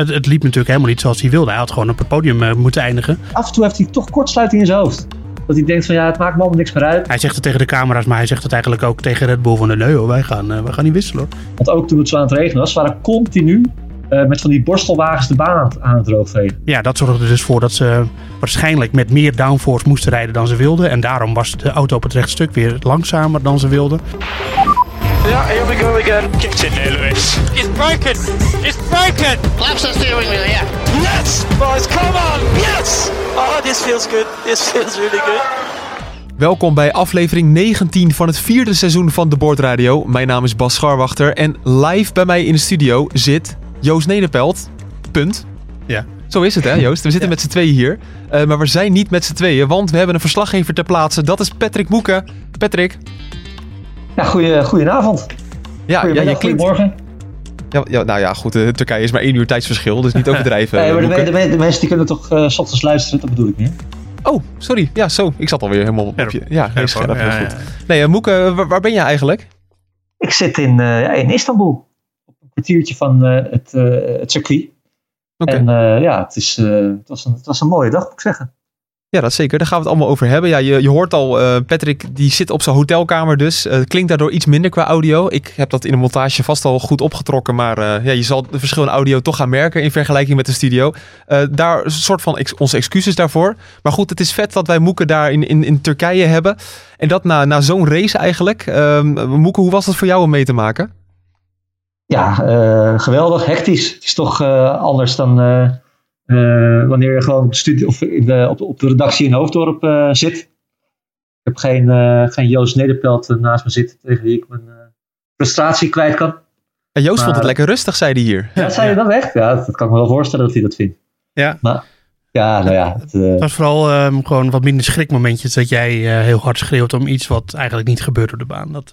het, het liep natuurlijk helemaal niet zoals hij wilde. Hij had gewoon op het podium uh, moeten eindigen. Af en toe heeft hij toch kortsluiting in zijn hoofd. Dat hij denkt van ja, het maakt me allemaal niks meer uit. Hij zegt het tegen de camera's, maar hij zegt het eigenlijk ook tegen Red Bull van de nee hoor, wij gaan, uh, wij gaan niet wisselen hoor. Want ook toen het zo aan het regenen was, waren continu uh, met van die borstelwagens de baan aan het droogvegen. Ja, dat zorgde er dus voor dat ze waarschijnlijk met meer downforce moesten rijden dan ze wilden. En daarom was de auto op het rechtstuk weer langzamer dan ze wilden. Yeah, here we go again. Get in there, Lewis. It's broken. It's broken. Claps the steering wheel, yeah. Yes, boys, come on. Yes. Oh, this feels good. This feels really good. Welkom bij aflevering 19 van het vierde seizoen van de Boordradio. Mijn naam is Bas Scharwachter en live bij mij in de studio zit Joost Nederpelt. Punt. Ja. Zo is het hè Joost, we zitten met z'n tweeën hier. Uh, maar we zijn niet met z'n tweeën, want we hebben een verslaggever ter plaatse. Dat is Patrick Moeken. Patrick. Ja, goeie, goedenavond. Ja, ja, je klinkt... Goedemorgen. Ja, ja, nou ja, goed, uh, Turkije is maar één uur tijdsverschil, dus niet overdrijven. nee, maar de, de, de, mensen die kunnen toch uh, s ochtends luisteren, dat bedoel ik niet. Oh, sorry. Ja, zo. Ik zat alweer helemaal op je. Ja, heel scherp. Heel goed. Nee, uh, Moeke, waar, waar, ben je eigenlijk? Ik zit in, ja, in Istanbul. Op een kwartiertje van het, het circuit. Okay. En ja, het, is, het, was een, het was een mooie dag, moet ik zeggen. Ja, dat zeker. Daar gaan we het allemaal over hebben. Ja, je, je hoort al, uh, Patrick die zit op zijn hotelkamer dus. Uh, klinkt daardoor iets minder qua audio. Ik heb dat in de montage vast al goed opgetrokken. Maar uh, ja, je zal de verschil in audio toch gaan merken in vergelijking met de studio. daar een soort van onze excuses daarvoor. Maar goed, het is vet dat wij Moeken daar in, in, in Turkije hebben. En dat na, na zo'n race eigenlijk. Moeken, hoe was dat voor jou om mee te maken? Ja, geweldig. Hectisch. Het is toch anders dan... Uh, wanneer je gewoon op de, studie, of in de, op, op, de redactie in Hoofddorp uh, zit. Ik heb geen, uh, geen Joost Nederpelt naast me zitten tegen wie ik mijn frustratie kwijt kan. En Joost maar, vond het lekker rustig, zei hij hier. Ja, zei je dat echt? Ja, dat kan ik me wel voorstellen dat hij dat vindt. Ja. Maar, ja, nou ja. Het, het was vooral um, gewoon wat minder schrikmomentjes dat jij heel hard schreeuwt om iets wat eigenlijk niet gebeurt op de baan. Dat,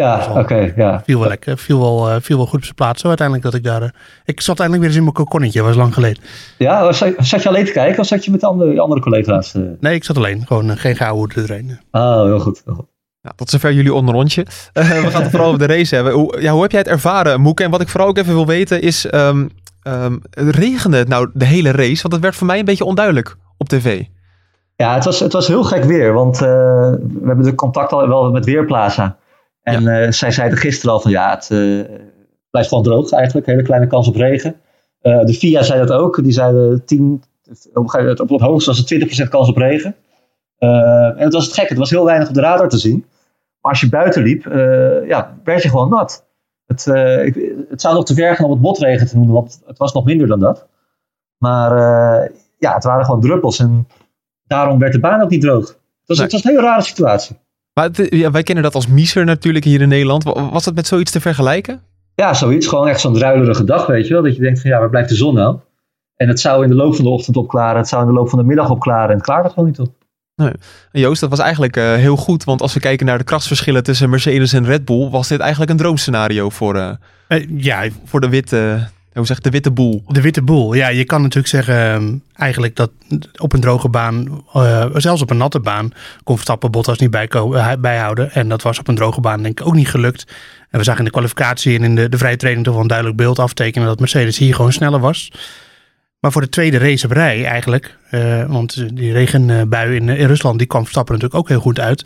ja, oké. Okay, ja. Viel wel lekker. Viel wel, uh, viel wel goed op zijn plaats. Zo uiteindelijk dat ik daar... Uh, ik zat eindelijk weer eens in mijn kokonnetje. was lang geleden. Ja, zat, zat je alleen te kijken of zat je met de andere, andere collega's? Uh... Nee, ik zat alleen. Gewoon geen gehouden erin. Oh, heel goed. Heel goed. Ja, tot zover jullie onderrondje. we gaan het vooral over de race hebben. Hoe, ja, hoe heb jij het ervaren, Moeke? En wat ik vooral ook even wil weten is... Um, um, regende het nou de hele race? Want het werd voor mij een beetje onduidelijk op tv. Ja, het was, het was heel gek weer. Want we hebben de contact al wel met Weerplaza. En ja. uh, zij zeiden gisteren al van ja, het uh, blijft gewoon droog eigenlijk. Hele kleine kans op regen. Uh, de FIA zei dat ook. Die zeiden 10, op, het, op het hoogste was het 20% kans op regen. en het was het gek. Het was heel weinig op de radar te zien. Maar als je buiten liep, ja, werd je gewoon nat. Het, ik, het zou nog te ver gaan om het botregen te noemen, want het was nog minder dan dat. Maar ja, het waren gewoon druppels. En daarom werd de baan ook niet droog. Het was, nee. het was een hele rare situatie. Maar het, ja, wij kennen dat als Mieser natuurlijk hier in Nederland. Was dat met zoiets te vergelijken? Ja, zoiets. Gewoon echt zo'n druilerige dag, weet je wel. Dat je denkt van ja, waar blijft de zon nou? En het zou in de loop van de ochtend opklaren. Het zou in de loop van de middag opklaren. En het klaarde gewoon niet op. Nee. Joost, dat was eigenlijk uh, heel goed. Want als we kijken naar de krachtsverschillen tussen Mercedes en Red Bull... was dit eigenlijk een droomscenario voor, uh, uh, ja. voor de witte... Hoe zeg de witte boel? De witte boel. Ja, je kan natuurlijk zeggen um, eigenlijk dat op een droge baan, uh, zelfs op een natte baan, kon Verstappen Bottas niet bij, uh, bijhouden. En dat was op een droge baan denk ik ook niet gelukt. En we zagen in de kwalificatie en in de, de vrije training toch wel een duidelijk beeld aftekenen dat Mercedes hier gewoon sneller was. Maar voor de tweede race op rij eigenlijk, uh, want die regenbui in, in Rusland die kwam Verstappen natuurlijk ook heel goed uit.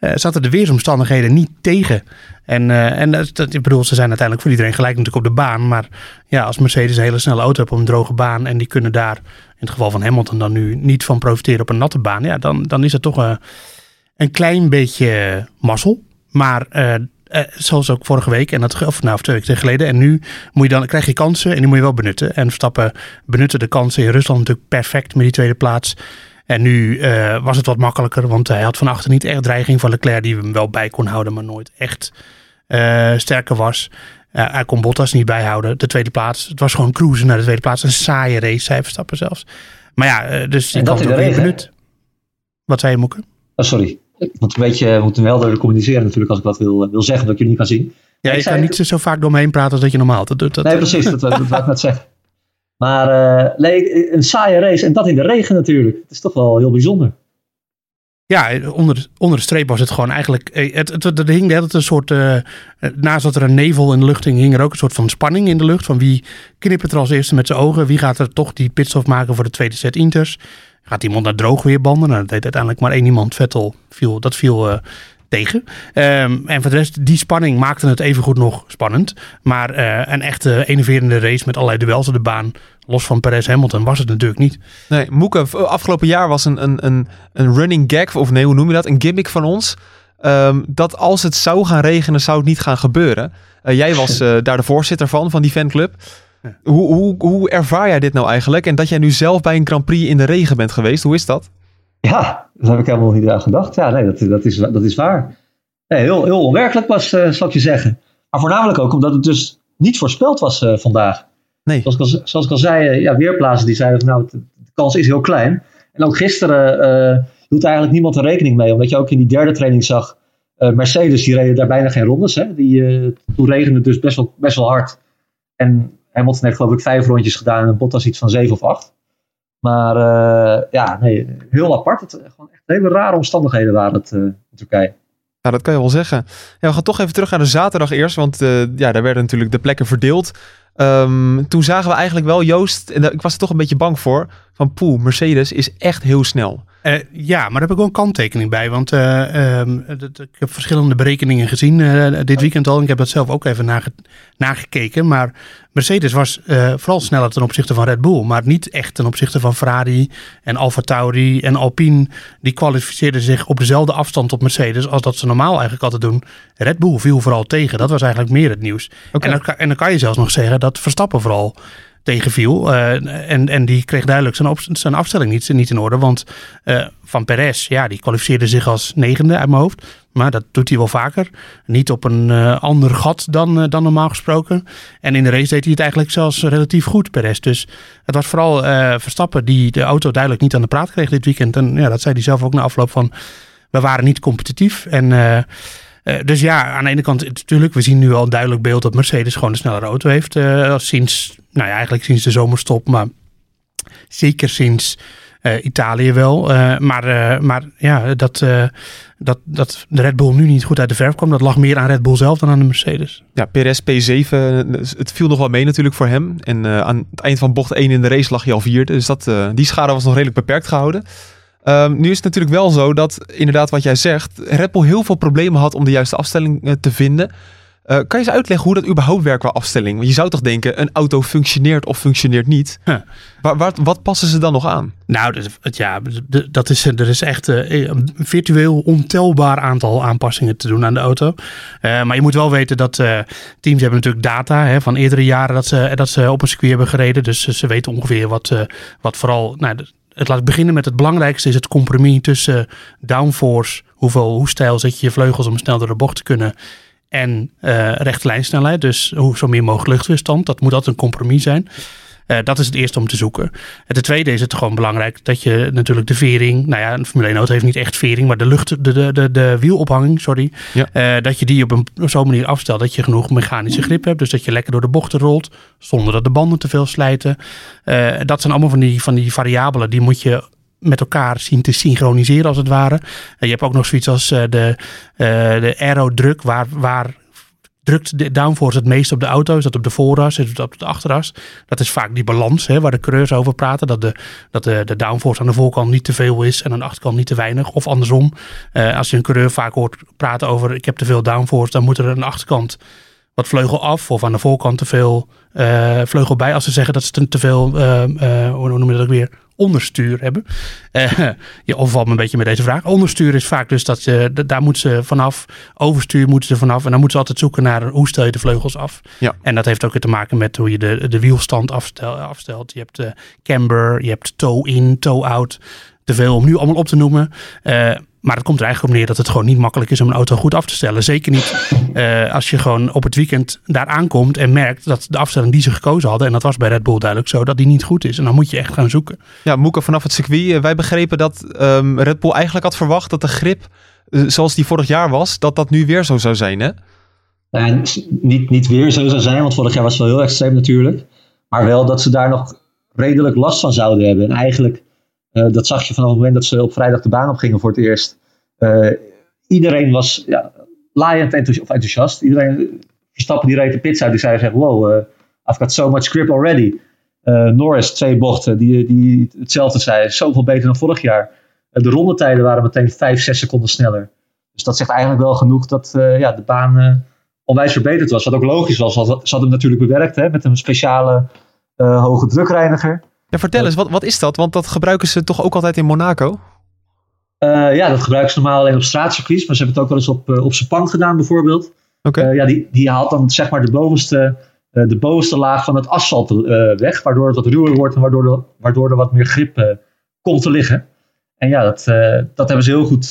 Uh, zaten de weersomstandigheden niet tegen. En, uh, en dat, dat, ik bedoel, ze zijn uiteindelijk voor iedereen gelijk natuurlijk op de baan. Maar ja, als Mercedes een hele snelle auto heeft op een droge baan. en die kunnen daar, in het geval van Hamilton, dan nu niet van profiteren op een natte baan. Ja, dan, dan is het toch uh, een klein beetje mazzel. Maar zoals ook vorige week, en dat, of nou, of twee weken geleden. En nu moet je dan, krijg je kansen en die moet je wel benutten. En Verstappen benutten de kansen in Rusland natuurlijk perfect met die tweede plaats. En nu uh, was het wat makkelijker, want hij had van achter niet echt dreiging van Leclerc, die hem wel bij kon houden, maar nooit echt uh, sterker was. Uh, hij kon Bottas niet bijhouden. De tweede plaats, het was gewoon cruisen naar de tweede plaats. Een saaie race, zei Verstappen zelfs. Maar ja, dus die kwam toch weer benut. Wat zei je, Moeke? Oh, sorry. Want een beetje, we moeten wel communiceren natuurlijk als ik wat wil, wil zeggen dat ik jullie niet kan zien. Ja, ik, ik kan niet zo vaak door me heen praten als dat je normaal doet. Dat, dat, nee, precies, dat, dat, dat ik net zeggen. Maar uh, nee, een saaie race en dat in de regen natuurlijk. Het is toch wel heel bijzonder. Ja, onder, onder de streep was het gewoon eigenlijk. eh, Het, het, het, er hing net een soort. eh, eh, naast dat er een nevel in de lucht hing, hing er ook een soort van spanning in de lucht. Van wie knippert er als eerste met zijn ogen? Wie gaat er toch die pitstop maken voor de tweede set Inters? Gaat iemand naar droog weer banden? Nou, dat deed uiteindelijk maar één iemand. Vettel viel, dat viel eh, tegen. Ehm, en voor de rest, die spanning maakte het evengoed nog spannend. Maar eh, een echte enerverende race met allerlei duels op de baan. Los van Perez Hamilton was het natuurlijk niet. Nee, Moeke, afgelopen jaar was een, een, een, een running gag, of nee, hoe noem je dat? Een gimmick van ons. ehm, dat als het zou gaan regenen, zou het niet gaan gebeuren. Eh, jij was eh, daar de voorzitter van, van die fanclub. Hoe, hoe, hoe ervaar jij dit nou eigenlijk? En dat jij nu zelf bij een Grand Prix in de regen bent geweest, hoe is dat? Ja, daar heb ik helemaal niet aan gedacht. Ja, nee, dat, dat, is, dat is waar. Nee, heel, heel onwerkelijk was, eh, zal ik je zeggen. Maar voornamelijk ook omdat het dus niet voorspeld was eh, vandaag. Nee. Zoals ik al, zoals ik al zei, eh, ja, weerplaatsen die zeiden van nou, de kans is heel klein. En ook gisteren hield eigenlijk niemand er rekening mee. Omdat je ook in die derde training zag, Mercedes die reden daar bijna geen rondes. Hè? Die, toen regende het dus best wel, best wel hard. En Hamilton heeft geloof ik vijf rondjes gedaan en Bottas iets van zeven of acht. Maar eh, ja, nee, heel apart. Het, gewoon echt hele rare omstandigheden waren het eh, in Turkije. Ja, dat kan je wel zeggen. Ja, we gaan toch even terug naar de zaterdag eerst, want eh, ja, daar werden natuurlijk de plekken verdeeld. Ehm, toen zagen we eigenlijk wel Joost, en ik was er toch een beetje bang voor, van poeh, Mercedes is echt heel snel. Eh, ja, maar daar heb ik ook een kanttekening bij. Want eh, ehm, ik heb verschillende berekeningen gezien eh, dit weekend al. En ik heb dat zelf ook even nage- nagekeken. Maar Mercedes was vooral sneller ten opzichte van Red Bull. Maar niet echt ten opzichte van Ferrari en Alfa Tauri en Alpine. Die kwalificeerden zich op dezelfde afstand tot Mercedes als dat ze normaal eigenlijk altijd doen. Red Bull viel vooral tegen. Dat was eigenlijk meer het nieuws. En, dan, en dan kan je zelfs nog zeggen dat Verstappen vooral tegenviel. Eh, en, en die kreeg duidelijk zijn, op, zijn afstelling niet, niet in orde. Want eh, Van Perez, ja, die kwalificeerde zich als negende uit mijn hoofd. Maar dat doet hij wel vaker. Niet op een eh, ander gat dan, dan normaal gesproken. En in de race deed hij het eigenlijk zelfs relatief goed, Perez. Dus het was vooral Verstappen die de auto duidelijk niet aan de praat kreeg dit weekend. En ja, dat zei hij zelf ook na afloop van... We waren niet competitief. En... dus ja, aan de ene kant natuurlijk, we zien nu al een duidelijk beeld dat Mercedes gewoon een snellere auto heeft. sinds, nou ja, eigenlijk sinds de zomerstop, maar zeker sinds eh, Italië wel. Eh, maar, eh, maar ja, dat, dat, dat de Red Bull nu niet goed uit de verf kwam, dat lag meer aan Red Bull zelf dan aan de Mercedes. Ja, Perez P7, eh, het viel nog wel mee natuurlijk voor hem. En aan het eind van bocht 1 in de race lag hij al vierde. Dus dat, die schade was nog redelijk beperkt gehouden. Ehm, nu is het natuurlijk wel zo dat, inderdaad wat jij zegt, Red Bull heel veel problemen had om de juiste afstelling te vinden. Eh, kan je eens uitleggen hoe dat überhaupt werkt qua afstelling? Want je zou toch denken, een auto functioneert of functioneert niet. Huh. Waar, waar- wat passen ze dan nog aan? Nou, dus, het, ja, dat is, er is echt eh, een virtueel ontelbaar aantal aanpassingen te doen aan de auto. Eh, maar je moet wel weten dat eh, teams hebben natuurlijk data hè, van eerdere jaren dat ze, dat ze op een circuit hebben gereden. Dus ze weten ongeveer wat, eh, wat vooral... Nou, het laat beginnen met het belangrijkste is het compromis tussen downforce, hoeveel, hoe stijl zet je je vleugels om snel door de bocht te kunnen, en eh rechte lijnsnelheid. Dus hoe zo meer mogelijk luchtweerstand. Dat moet altijd een compromis zijn. Eh, dat is het eerste om te zoeken. En ten tweede is het gewoon belangrijk dat je natuurlijk de vering, nou ja, een Formule 1 auto heeft niet echt vering, maar de lucht, de, de, de, de wielophanging, sorry, Ja. eh, dat je die op een zo'n manier afstelt dat je genoeg mechanische grip hebt, dus dat je lekker door de bochten rolt, zonder dat de banden te veel slijten. Dat zijn allemaal van die, van die variabelen, die moet je met elkaar zien te synchroniseren als het ware. Je hebt ook nog zoiets als eh, de, eh de aerodruk, waar, waar drukt de downforce het meest op de auto? Is dat op de vooras? Dat op de achteras? Dat is vaak die balans hè, waar de coureurs over praten. Dat, de, dat de, de downforce aan de voorkant niet te veel is en aan de achterkant niet te weinig. Of andersom. Eh, als je een coureur vaak hoort praten over ik heb te veel downforce, dan moet er aan de achterkant wat vleugel af of aan de voorkant te veel vleugel bij. Als ze zeggen dat ze te, veel, hoe noem je dat ook weer, onderstuur hebben. Eh, je overvalt me een beetje met deze vraag. Onderstuur is vaak dus dat je, daar moeten ze vanaf. Overstuur moeten ze vanaf. En dan moeten ze altijd zoeken naar hoe stel je de vleugels af. Ja. En dat heeft ook weer te maken met hoe je de, de wielstand afstel, afstelt. Je hebt eh, camber, je hebt toe in, toe out. Te veel om nu allemaal op te noemen. Eh, maar het komt er eigenlijk op neer dat het gewoon niet makkelijk is om een auto goed af te stellen. Zeker niet eh, als je gewoon op het weekend daar aankomt en merkt dat de afstelling die ze gekozen hadden, en dat was bij Red Bull duidelijk zo, dat die niet goed is. En dan moet je echt gaan zoeken. Ja, Moeke, vanaf het circuit. eh, wij begrepen dat ehm, Red Bull eigenlijk had verwacht dat de grip, eh, zoals die vorig jaar was, dat dat nu weer zo zou zijn, hè? En niet, niet weer zo zou zijn, want vorig jaar was het wel heel extreem natuurlijk. Maar wel dat ze daar nog redelijk last van zouden hebben. En eigenlijk dat zag je vanaf het moment dat ze op vrijdag de baan op gingen voor het eerst. iedereen was ja, laaiend enthousiast. Iedereen, Verstappen die reed de pits uit, die zei, wow, I've got so much grip already. Norris, twee bochten, die, die hetzelfde zei, zoveel beter dan vorig jaar. de rondetijden waren meteen 5, 6 seconden sneller. Dus dat zegt eigenlijk wel genoeg dat ja, de baan onwijs verbeterd was. Wat ook logisch was, ze hadden hem natuurlijk bewerkt hè, met een speciale hoge drukreiniger. Ja, vertel eens, wat, wat is dat? Want dat gebruiken ze toch ook altijd in Monaco? Uh, ja, dat gebruiken ze normaal alleen op straatcircuits, maar ze hebben het ook wel eens op, uh, op Sepang gedaan bijvoorbeeld. Oké. ja, die, die haalt dan zeg maar de bovenste, de bovenste laag van het asfalt weg, waardoor het wat ruwer wordt en waardoor er, waardoor er wat meer grip komt te liggen. En ja, dat, dat hebben ze heel goed,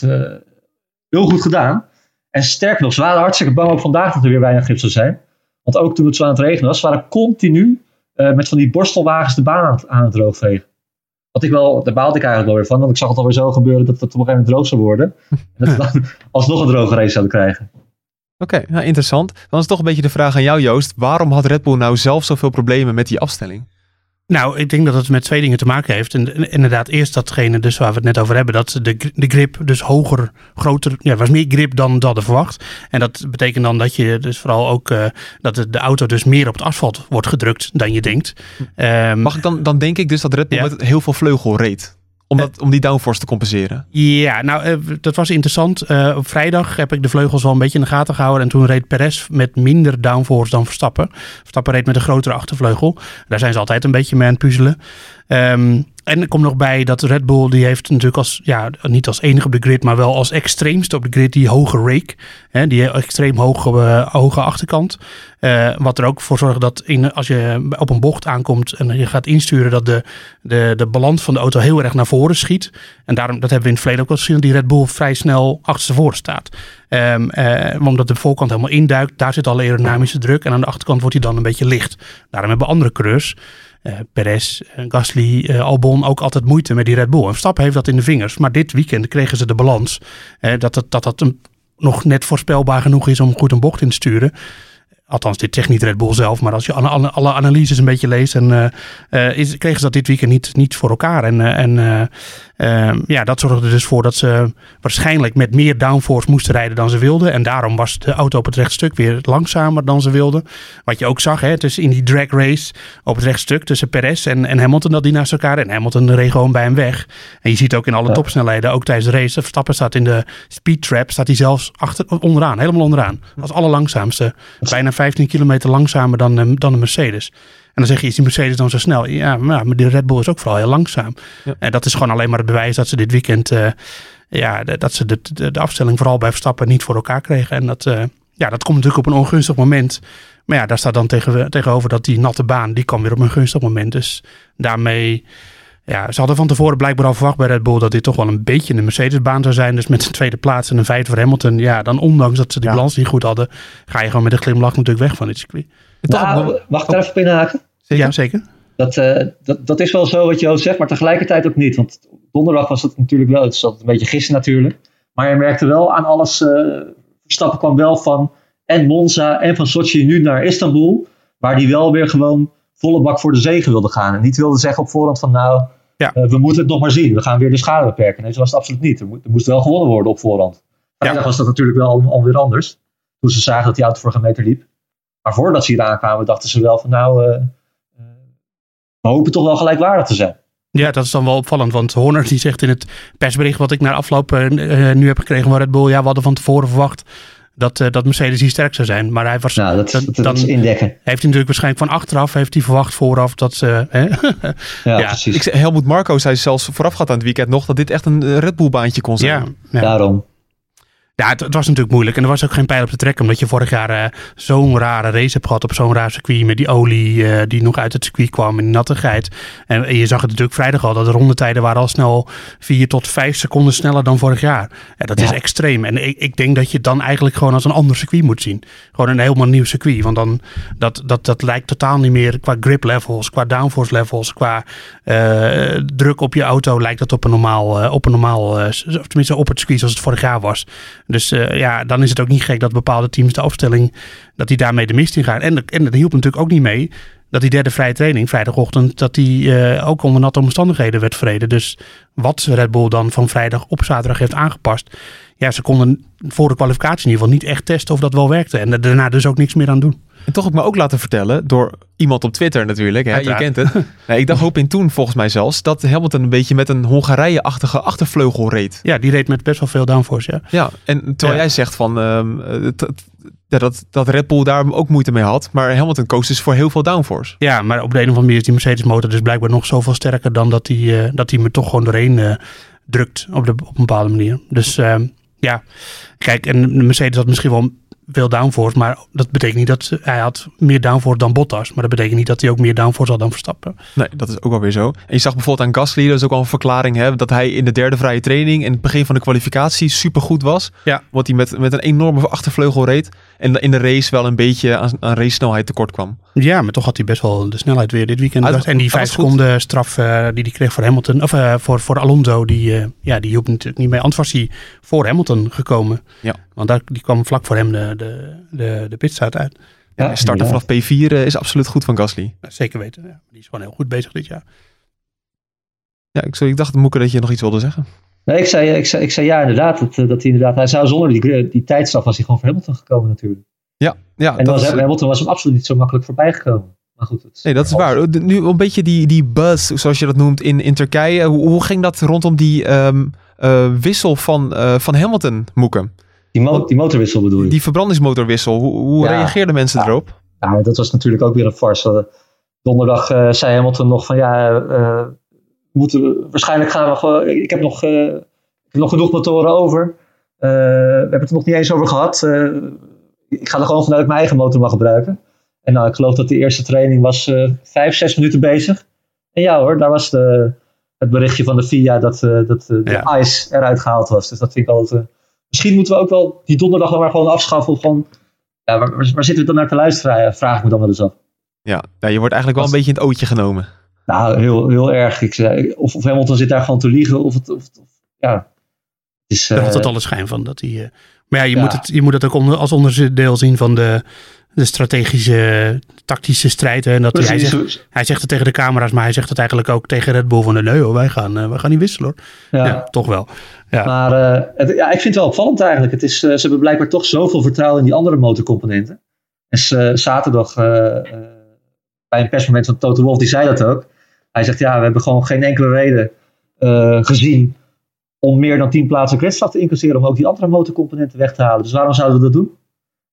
heel goed gedaan. En sterker nog, ze waren hartstikke bang ook vandaag dat er weer weinig grip zou zijn. Want ook toen het zo aan het regenen was, waren continu uh, met van die borstelwagens de baan aan het, aan het droogvegen. Wat ik wel, daar baalde ik eigenlijk wel weer van. Want ik zag het alweer zo gebeuren dat het op een gegeven moment droog zou worden. En dat we dan alsnog een droge race zouden krijgen. Oké, nou interessant. Dan is toch een beetje de vraag aan jou Joost. Waarom had Red Bull nou zelf zoveel problemen met die afstelling? Nou, ik denk dat het met twee dingen te maken heeft. En inderdaad, eerst datgene dus waar we het net over hebben. Dat de, de grip dus hoger, groter, ja, was meer grip dan dat er verwacht. En dat betekent dan dat je dus vooral ook, uh, dat de, auto dus meer op het asfalt wordt gedrukt dan je denkt. Um, Mag ik dan, dan denk ik dus dat Red Bull ja. met heel veel vleugel reed? Om, dat, om die downforce te compenseren? Ja, nou, uh, dat was interessant. Uh, op vrijdag heb ik de vleugels wel een beetje in de gaten gehouden. En toen reed Perez met minder downforce dan Verstappen. Verstappen reed met een grotere achtervleugel. Daar zijn ze altijd een beetje mee aan het puzzelen. Um, en er komt nog bij dat Red Bull, die heeft natuurlijk als, ja, niet als enige op de grid, maar wel als extreemste op de grid die hoge rake. Hè, die extreem hoge, uh, hoge achterkant. Uh, wat er ook voor zorgt dat in, als je op een bocht aankomt en je gaat insturen, dat de, de, de balans van de auto heel erg naar voren schiet. En daarom, dat hebben we in het verleden ook al gezien, die Red Bull vrij snel achterstevoren staat. Um, uh, omdat de voorkant helemaal induikt, daar zit al aerodynamische druk en aan de achterkant wordt hij dan een beetje licht. Daarom hebben andere coureurs uh, Perez, uh, Gasly, uh, Albon ook altijd moeite met die Red Bull. En Verstappen heeft dat in de vingers. Maar dit weekend kregen ze de balans. dat, dat, dat nog net voorspelbaar genoeg is om goed een bocht in te sturen. Althans, dit zegt niet Red Bull zelf, maar als je alle, alle analyses een beetje leest, en, uh, uh, is, kregen ze dat dit weekend niet, niet voor elkaar. En, uh, en ehm, ja, dat zorgde er dus voor dat ze waarschijnlijk met meer downforce moesten rijden dan ze wilden. En daarom was de auto op het rechtstuk weer langzamer dan ze wilden. Wat je ook zag, hè, dus in die drag race op het rechtstuk tussen Perez en, en Hamilton, dat die naast elkaar. En Hamilton reed gewoon bij hem weg. En je ziet ook in alle ja. topsnelheden, ook tijdens de race, Verstappen staat in de speed trap, staat hij zelfs achter, onderaan, helemaal onderaan. Als allerlangzaamste. Bijna 15 kilometer langzamer dan, dan een Mercedes. En dan zeg je, is die Mercedes dan zo snel? Ja, maar de Red Bull is ook vooral heel langzaam. Ja. En dat is gewoon alleen maar het bewijs dat ze dit weekend, uh, ja, dat ze de, de, de, afstelling vooral bij Verstappen niet voor elkaar kregen. En dat, uh, ja, dat komt natuurlijk op een ongunstig moment. Maar ja, daar staat dan tegen, tegenover dat die natte baan, die kwam weer op een gunstig moment. Dus daarmee ja, ze hadden van tevoren blijkbaar al verwacht bij Red Bull dat dit toch wel een beetje een Mercedes-baan zou zijn. Dus met een tweede plaats en een vijfde voor Hamilton. Ja, dan ondanks dat ze die ja. balans niet goed hadden, ga je gewoon met een glimlach natuurlijk weg van dit circuit. Nou, mag ik daar even op inhaken? Ja, zeker. Dat, uh, dat, dat is wel zo wat Joost zegt, maar tegelijkertijd ook niet. Want donderdag was het natuurlijk wel, het altijd een beetje gissen natuurlijk. Maar je merkte wel aan alles, uh, Verstappen kwam wel van en Monza en van Sochi nu naar Istanbul. Waar die wel weer gewoon volle bak voor de zegen wilde gaan. En niet wilde zeggen op voorhand van nou, ja. Uh, we moeten het nog maar zien. We gaan weer de schade beperken. Nee, zo was het absoluut niet. Er, mo er moest wel gewonnen worden op voorhand. Vrijdag ja. was dat natuurlijk wel alweer anders. Toen ze zagen dat die auto voor een meter liep. Maar voordat ze hier aankwamen, dachten ze wel van nou, uh, uh, we hopen toch wel gelijkwaardig te zijn. Ja, dat is dan wel opvallend. Want Horner die zegt in het persbericht wat ik naar afloop nu heb gekregen van Red Bull. Ja, we hadden van tevoren verwacht dat, uh, dat Mercedes hier sterk zou zijn. Maar hij was. Nou, dat, dat, dat dan indekken. Heeft hij natuurlijk waarschijnlijk van achteraf heeft hij verwacht vooraf dat ze. Hè? ja, ja, precies. Ik, Helmut Marco zei zelfs voorafgaand aan het weekend nog dat dit echt een Red Bull baantje kon zijn. Ja, ja. daarom. Ja, het, het, was natuurlijk moeilijk. En er was ook geen pijl op te trekken. Omdat je vorig jaar uh, zo'n rare race hebt gehad op zo'n raar circuit. Met die olie uh, die nog uit het circuit kwam. En nattigheid. En, en, je zag het natuurlijk vrijdag al. Dat de rondetijden waren al snel 4 tot 5 seconden sneller dan vorig jaar. Ja, dat ja. is extreem. En ik, ik denk dat je het dan eigenlijk gewoon als een ander circuit moet zien. Gewoon een helemaal nieuw circuit. Want dan, dat, dat, dat lijkt totaal niet meer qua grip levels. Qua downforce levels. Qua uh, druk op je auto lijkt dat op een normaal, op een normaal tenminste op het circuit zoals het vorig jaar was. Dus uh, ja, dan is het ook niet gek dat bepaalde teams de afstelling, dat die daarmee de mist in gaan. En, en dat hielp natuurlijk ook niet mee dat die derde vrije training, vrijdagochtend, dat die eh, ook onder natte omstandigheden werd verreden. Dus wat Red Bull dan van vrijdag op zaterdag heeft aangepast. Ja, ze konden voor de kwalificatie in ieder geval niet echt testen of dat wel werkte. En daarna dus ook niks meer aan doen. En toch heb ik me ook laten vertellen door iemand op Twitter natuurlijk. Hè? Je kent het. nee, ik dacht hoop in toen volgens mij zelfs dat Hamilton een beetje met een Hongarije-achtige achtervleugel reed. Ja, die reed met best wel veel downforce, ja. Ja, en terwijl jij zegt van ehm, ja, dat, dat Red Bull daar ook moeite mee had. Maar Hamilton koos dus voor heel veel downforce. Ja, maar op de een of andere manier is die Mercedes motor dus blijkbaar nog zoveel sterker dan dat hij uh, dat hij me toch gewoon doorheen uh, drukt op, de, op een bepaalde manier. Dus uh, ja, kijk, en de Mercedes had misschien wel veel downforce, maar dat betekent niet dat hij had meer downforce dan Bottas. Maar dat betekent niet dat hij ook meer downforce had dan Verstappen. Nee, dat is ook wel weer zo. En je zag bijvoorbeeld aan Gasly, dat is ook al een verklaring, hè, dat hij in de derde vrije training en het begin van de kwalificatie supergoed was. Ja. Want hij met, met een enorme achtervleugel reed. En in de race wel een beetje aan, aan race snelheid tekort kwam. Ja, maar toch had hij best wel de snelheid weer dit weekend. Uit, en die vijf seconden straf uh, die hij kreeg voor Hamilton, of uh, voor, voor Alonso, die, uh, ja, die hielp natuurlijk niet mee. Anders was hij voor Hamilton gekomen. Ja. Want daar, die kwam vlak voor hem de, de, de, de pitstraat uit. Ja, starten vanaf P4 is absoluut goed van Gasly. Ja, zeker weten. Ja. Die is gewoon heel goed bezig dit jaar. Ja, ik, sorry, ik dacht, Moeke, dat je nog iets wilde zeggen. Nee, ik zei, ik zei, ik zei ja, inderdaad. Dat, dat hij inderdaad, hij zou zonder die, die tijdstaf was hij gewoon voor Hamilton gekomen natuurlijk. Ja, ja. En dat was, Hamilton was hem absoluut niet zo makkelijk voorbij gekomen. Maar goed, nee, dat is waar. Nu een beetje die, die buzz, zoals je dat noemt, in, in Turkije. Hoe, hoe ging dat rondom die um, uh, wissel van, uh, van Hamilton, Moeke? Die, mo die motorwissel bedoel je? Die verbrandingsmotorwissel. Hoe, hoe ja, reageerden mensen ja. erop? Ja, dat was natuurlijk ook weer een farce. Donderdag uh, zei Hamilton nog van ja, moeten, waarschijnlijk gaan we ik heb nog, ik heb nog genoeg motoren over. we hebben het er nog niet eens over gehad ik ga er gewoon vanuit mijn eigen motor mag gebruiken. En nou, ik geloof dat de eerste training was vijf, zes minuten bezig. En ja hoor, daar was de, het berichtje van de FIA dat, dat de ja. ICE eruit gehaald was. Dus dat vind ik altijd... misschien moeten we ook wel die donderdag dan maar gewoon afschaffen. Of gewoon, ja, waar, waar, zitten we dan naar te luisteren? Vraag ik me dan wel eens af. Ja, ja je wordt eigenlijk wel een beetje in het ootje genomen. Nou, heel, heel erg. Ik zei, of, of Hamilton zit daar gewoon te liegen. Of het, of, of ja... Het is, Daar had het alle schijn van dat hij... Maar ja, je, ja. Moet het, je moet het ook onder, als onderdeel zien van de, de strategische, tactische strijd. Hè. En dat hij, zegt, hij zegt het tegen de camera's, maar hij zegt het eigenlijk ook tegen Red Bull van de nee, hoor, wij gaan, uh, wij gaan niet wisselen hoor. Ja, ja toch wel. Ja. Maar uh, het, ja, ik vind het wel opvallend eigenlijk. Het is, uh, ze hebben blijkbaar toch zoveel vertrouwen in die andere motorcomponenten. En zaterdag bij een persmoment van Toto Wolff, die zei dat ook. Hij zegt ja, we hebben gewoon geen enkele reden gezien om meer dan 10 plaatsen gridstraf te incasseren om ook die andere motorcomponenten weg te halen. Dus waarom zouden we dat doen?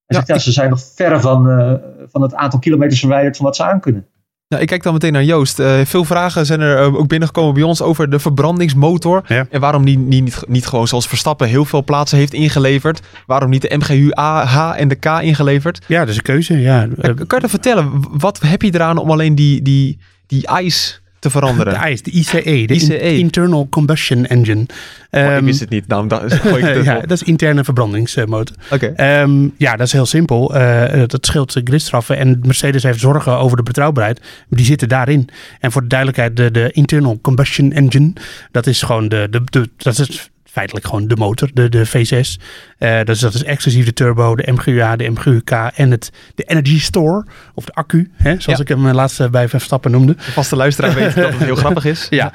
Hij zegt, ja, ze zijn nog verre van, uh, van het aantal kilometers verwijderd van wat ze aankunnen. Nou, ik kijk dan meteen naar Joost. Uh, veel vragen zijn er uh, ook binnengekomen bij ons over de verbrandingsmotor. Ja. En waarom die niet, niet, niet gewoon zoals Verstappen heel veel plaatsen heeft ingeleverd. Waarom niet de MGU A, H en de K ingeleverd? Ja, dat is een keuze. Ja. kan je dat vertellen? Wat heb je eraan om alleen die, die, die ICE te veranderen. De ICE, de ICE, de ICE. In, Internal Combustion Engine. Um, ik wist het niet, nou, dat, is, ja, dat is interne verbrandingsmotor. Okay. Um, ja, dat is heel simpel. Uh, dat scheelt gridstraffen en Mercedes heeft zorgen over de betrouwbaarheid. Die zitten daarin. En voor de duidelijkheid, de, de Internal Combustion Engine, dat is gewoon de, de, de dat is feitelijk gewoon de motor, de, de V6. Uh, dus dat is exclusief de turbo, de MGUA, de MGUK en het, de Energy Store, of de accu, hè, zoals ja. ik hem laatst bij Verstappen noemde. De vaste luisteraar weet dat het heel grappig is. Ja,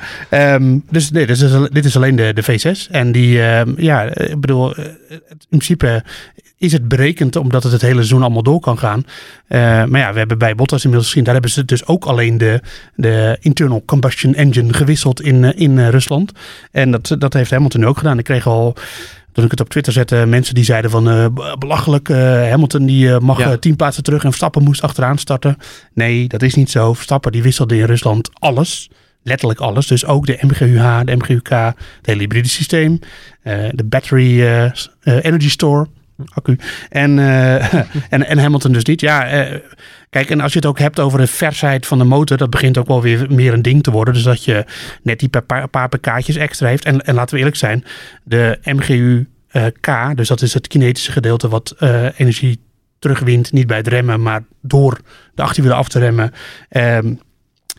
um, dus nee, dit, is, dit is alleen de, de V6. En die, um, ja, ik bedoel, in principe is het berekend omdat het het hele seizoen allemaal door kan gaan. Uh, maar ja, we hebben bij Bottas inmiddels gezien, daar hebben ze dus ook alleen de, de internal combustion engine gewisseld in, in Rusland. En dat, dat heeft Hamilton ook gedaan. Ik kreeg al toen ik het op Twitter zette, mensen die zeiden van uh, belachelijk, uh, Hamilton die uh, mag ja. tien plaatsen terug en Verstappen moest achteraan starten. Nee, dat is niet zo. Verstappen die wisselde in Rusland alles. Letterlijk alles. Dus ook de MGUH, de MGUK, het hele hybride systeem, de battery energy store accu. En, en, en Hamilton dus niet. Ja, kijk, en als je het ook hebt over de versheid van de motor, dat begint ook wel weer meer een ding te worden. Dus dat je net die paar, paar pk'tjes extra heeft. En, en laten we eerlijk zijn, de MGU uh, K, dus dat is het kinetische gedeelte wat energie terugwint, niet bij het remmen, maar door de achterwielen af te remmen. Um,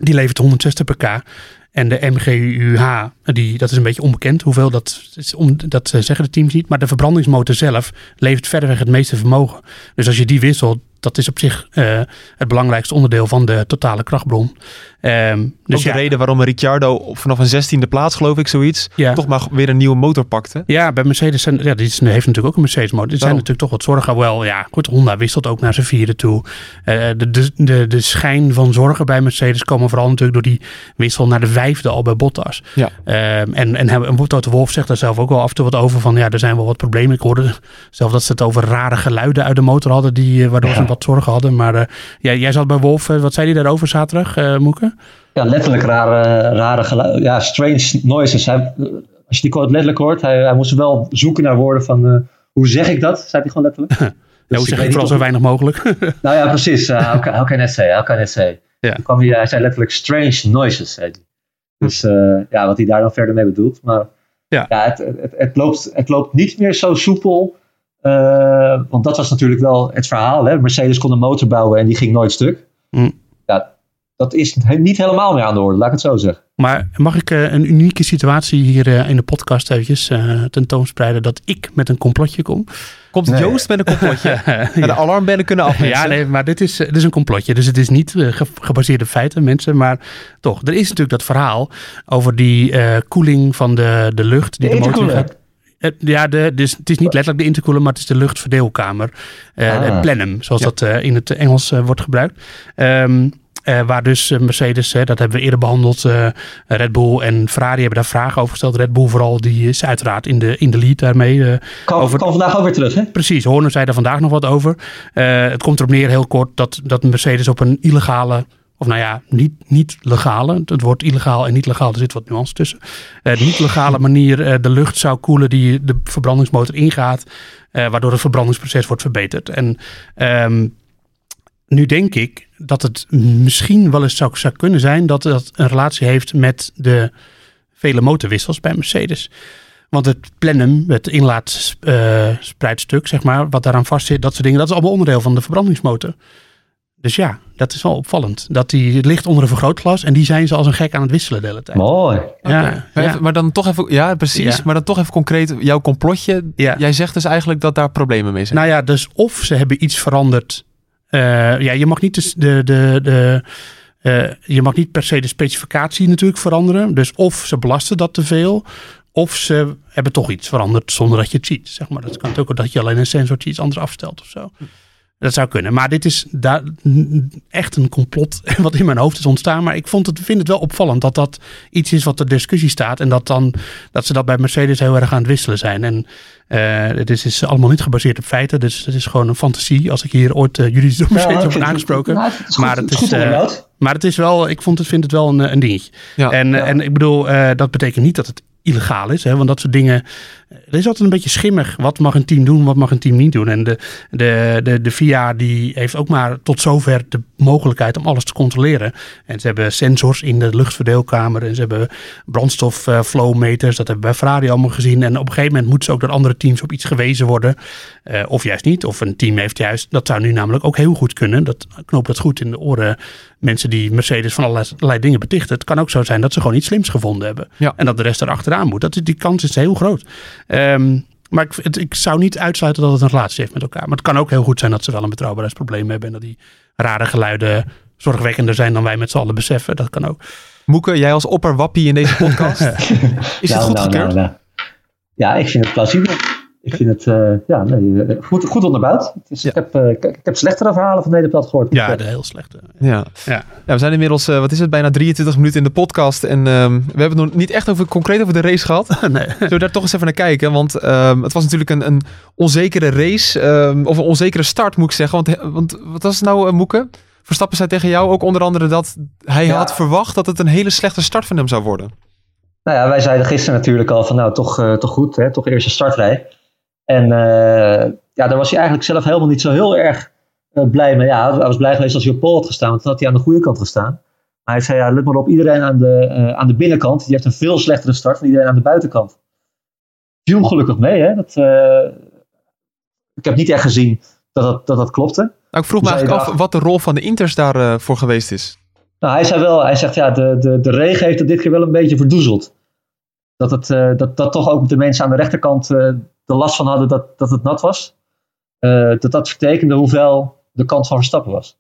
die levert 160 pk. En de MGUH, die, dat is een beetje onbekend hoeveel, dat, is om, dat zeggen de teams niet. Maar de verbrandingsmotor zelf levert verreweg het meeste vermogen. Dus als je die wisselt, dat is op zich eh, het belangrijkste onderdeel van de totale krachtbron. Ehm, Dus de ja, reden waarom Ricciardo vanaf een zestiende plaats, geloof ik, zoiets, Ja. toch maar weer een nieuwe motor pakte. Ja, bij Mercedes zijn, ja, die is- heeft natuurlijk ook een Mercedes motor. Er zijn natuurlijk toch wat zorgen. Wel, ja, goed, Honda wisselt ook naar zijn vierde toe. Eh, de, de, de, de schijn van zorgen bij Mercedes komen vooral natuurlijk door die wissel naar de vijfde al bij Bottas. Ja. Ehm, en, en, hebben- en Toto Wolf zegt daar zelf ook wel af en toe wat over van, ja, er zijn wel wat problemen. Ik hoorde zelf dat ze het over rare geluiden uit de motor hadden, die, eh, waardoor ze wat zorgen hadden. Maar eh, ja, jij zat bij Wolf, wat zei hij daarover zaterdag, eh Moeke? Ja, letterlijk rare, rare geluiden. Ja, strange noises. Hij, als je die quote letterlijk hoort, hij, hij moest wel zoeken naar woorden van eh, hoe zeg ik dat? Zei hij gewoon letterlijk. Ja, Dus hoe zeg weet ik vooral zo weinig mogelijk? Nou ja, precies. Uh, how, can, how can I say? How can I say? Ja. Kwam hij, hij zei letterlijk strange noises. Zei hij. Dus eh, ja, wat hij daar dan verder mee bedoelt. Maar Ja. ja, het, het, het, loopt, het loopt niet meer zo soepel. eh, want dat was natuurlijk wel het verhaal. Hè? Mercedes kon een motor bouwen en die ging nooit stuk. Hm. Ja, dat is niet helemaal meer aan de orde, laat ik het zo zeggen. Maar mag ik eh, een unieke situatie hier eh, in de podcast eventjes eh, tentoonspreiden dat ik met een complotje kom? Komt Nee. Joost met een complotje? En de alarmbellen kunnen afmessen. Ja, nee, maar dit is, dit is een complotje. Dus het is niet eh, ge- gebaseerd op feiten, mensen. Maar toch, er is natuurlijk dat verhaal over die eh, koeling van de, de lucht. Die De de, motor gaat. Ja, de, dus het is niet letterlijk de intercooler, maar het is de luchtverdeelkamer. Ah. Het plenum, zoals Ja. dat eh, in het Engels wordt gebruikt. Ehm, eh, waar dus eh, Mercedes, dat hebben we eerder behandeld, eh, Red Bull en Ferrari hebben daar vragen over gesteld. Red Bull vooral, die is uiteraard in de, in de lead daarmee. Kan, Over- kan vandaag ook weer terug, hè? Precies, Horner zei daar vandaag nog wat over. Het komt erop neer heel kort dat, dat Mercedes op een illegale, of nou ja, niet, niet legale, het woord illegaal en niet legaal, er zit wat nuance tussen. Eh, niet legale manier de lucht zou koelen die de verbrandingsmotor ingaat, waardoor het verbrandingsproces wordt verbeterd. En ehm, nu denk ik dat het misschien wel eens zou, zou kunnen zijn dat dat een relatie heeft met de vele motorwissels bij Mercedes. Want het plenum, het inlaatspreidstuk, zeg maar, wat daaraan vastzit, dat soort dingen, dat is allemaal onderdeel van de verbrandingsmotor. Dus ja, dat is wel opvallend. Dat die het ligt onder een vergrootglas en die zijn ze als een gek aan het wisselen de hele tijd. Mooi. Ja, Maar, ja, even- maar dan toch even, ja precies, Ja. maar dan toch even concreet, jouw complotje. ja. Jij zegt dus eigenlijk dat daar problemen mee zijn. Nou ja, dus of ze hebben iets veranderd. Eh, ja, je mag niet de, de, de, eh, je mag niet per se de specificatie natuurlijk veranderen. Dus of ze belasten dat te veel, of ze hebben toch iets veranderd zonder dat je het ziet. Zeg maar. Dat kan ook dat je alleen een sensortje iets anders afstelt of zo. Dat zou kunnen. Maar dit is daar echt een complot wat in mijn hoofd is ontstaan. Maar ik vond het, vind het wel opvallend dat dat iets is wat ter discussie staat. En dat, dan, dat ze dat bij Mercedes heel erg aan het wisselen zijn. En eh het is, is allemaal niet gebaseerd op feiten. Dus het is gewoon een fantasie. Als ik hier ooit uh, jullie door Mercedes aangesproken. Nou, het maar het is eh. Maar het is wel, ik vond het, vind het wel een, eh, een dingetje. Ja. En, eh, Ja. en ik bedoel, eh, dat betekent niet dat het illegaal is. Hè, want dat soort dingen. Er is altijd een beetje schimmig. Wat mag een team doen, wat mag een team niet doen? En de, de, de, de FIA die heeft ook maar tot zover de mogelijkheid om alles te controleren. En ze hebben sensors in de luchtverdeelkamer. En ze hebben brandstofflowmeters. Dat hebben we bij Ferrari allemaal gezien. En op een gegeven moment moeten ze ook door andere teams op iets gewezen worden. Eh, of juist niet. Of een team heeft juist. Dat zou nu namelijk ook heel goed kunnen. Dat knoopt dat goed in de oren. Mensen die Mercedes van allerlei, allerlei dingen betichten. Het kan ook zo zijn dat ze gewoon iets slims gevonden hebben. Ja. En dat de rest erachteraan moet. Dat is, die kans is heel groot. Ehm, maar ik, het, ik zou niet uitsluiten dat het een relatie heeft met elkaar. Maar het kan ook heel goed zijn dat ze wel een betrouwbaarheidsprobleem hebben. En dat die rare geluiden zorgwekkender zijn dan wij met z'n allen beseffen. Dat kan ook. Moeke, jij als opperwappie in deze podcast. Is het Nou, goed nou, gekeurd? nou, nou. Ja, ik vind het plausibel. Ik vind het eh, ja, nee, eh, goed, goed onderbouwd. Het is, Ja. ik, heb, eh, ik, ik heb slechtere verhalen van Nederland gehoord. Ja, Dus, de heel slechte. Ja. Ja. Ja, we zijn inmiddels, eh, wat is het, bijna 23 minuten in de podcast. En ehm, we hebben het nog niet echt over, concreet over de race gehad. nee. Zullen we daar toch eens even naar kijken? Want ehm, het was natuurlijk een, een onzekere race. ehm, of een onzekere start, moet ik zeggen. Want, want wat was het nou, Moeke? Verstappen zei tegen jou ook onder andere dat hij Ja. had verwacht dat het een hele slechte start van hem zou worden. Nou ja, wij zeiden gisteren natuurlijk al van nou toch, eh, toch goed, hè, toch eerste startrij. En eh, ja, daar was hij eigenlijk zelf helemaal niet zo heel erg eh, blij mee. Ja, hij was blij geweest als hij op pole had gestaan, want dan had hij aan de goede kant gestaan. Maar hij zei ja, let maar op, iedereen aan de, eh, aan de binnenkant, die heeft een veel slechtere start dan iedereen aan de buitenkant. Viel gelukkig mee, hè. Dat, ik heb niet echt gezien dat dat, dat, dat klopte. Nou, ik vroeg me je eigenlijk af wat de rol van de Inters daarvoor voor geweest is. Nou, hij zei wel, hij zegt ja, de, de, de regen heeft het dit keer wel een beetje verdoezeld. Dat, het, eh, dat, dat toch ook de mensen aan de rechterkant eh er last van hadden dat, dat het nat was. Eh, dat dat vertekende hoeveel de kant van Verstappen was.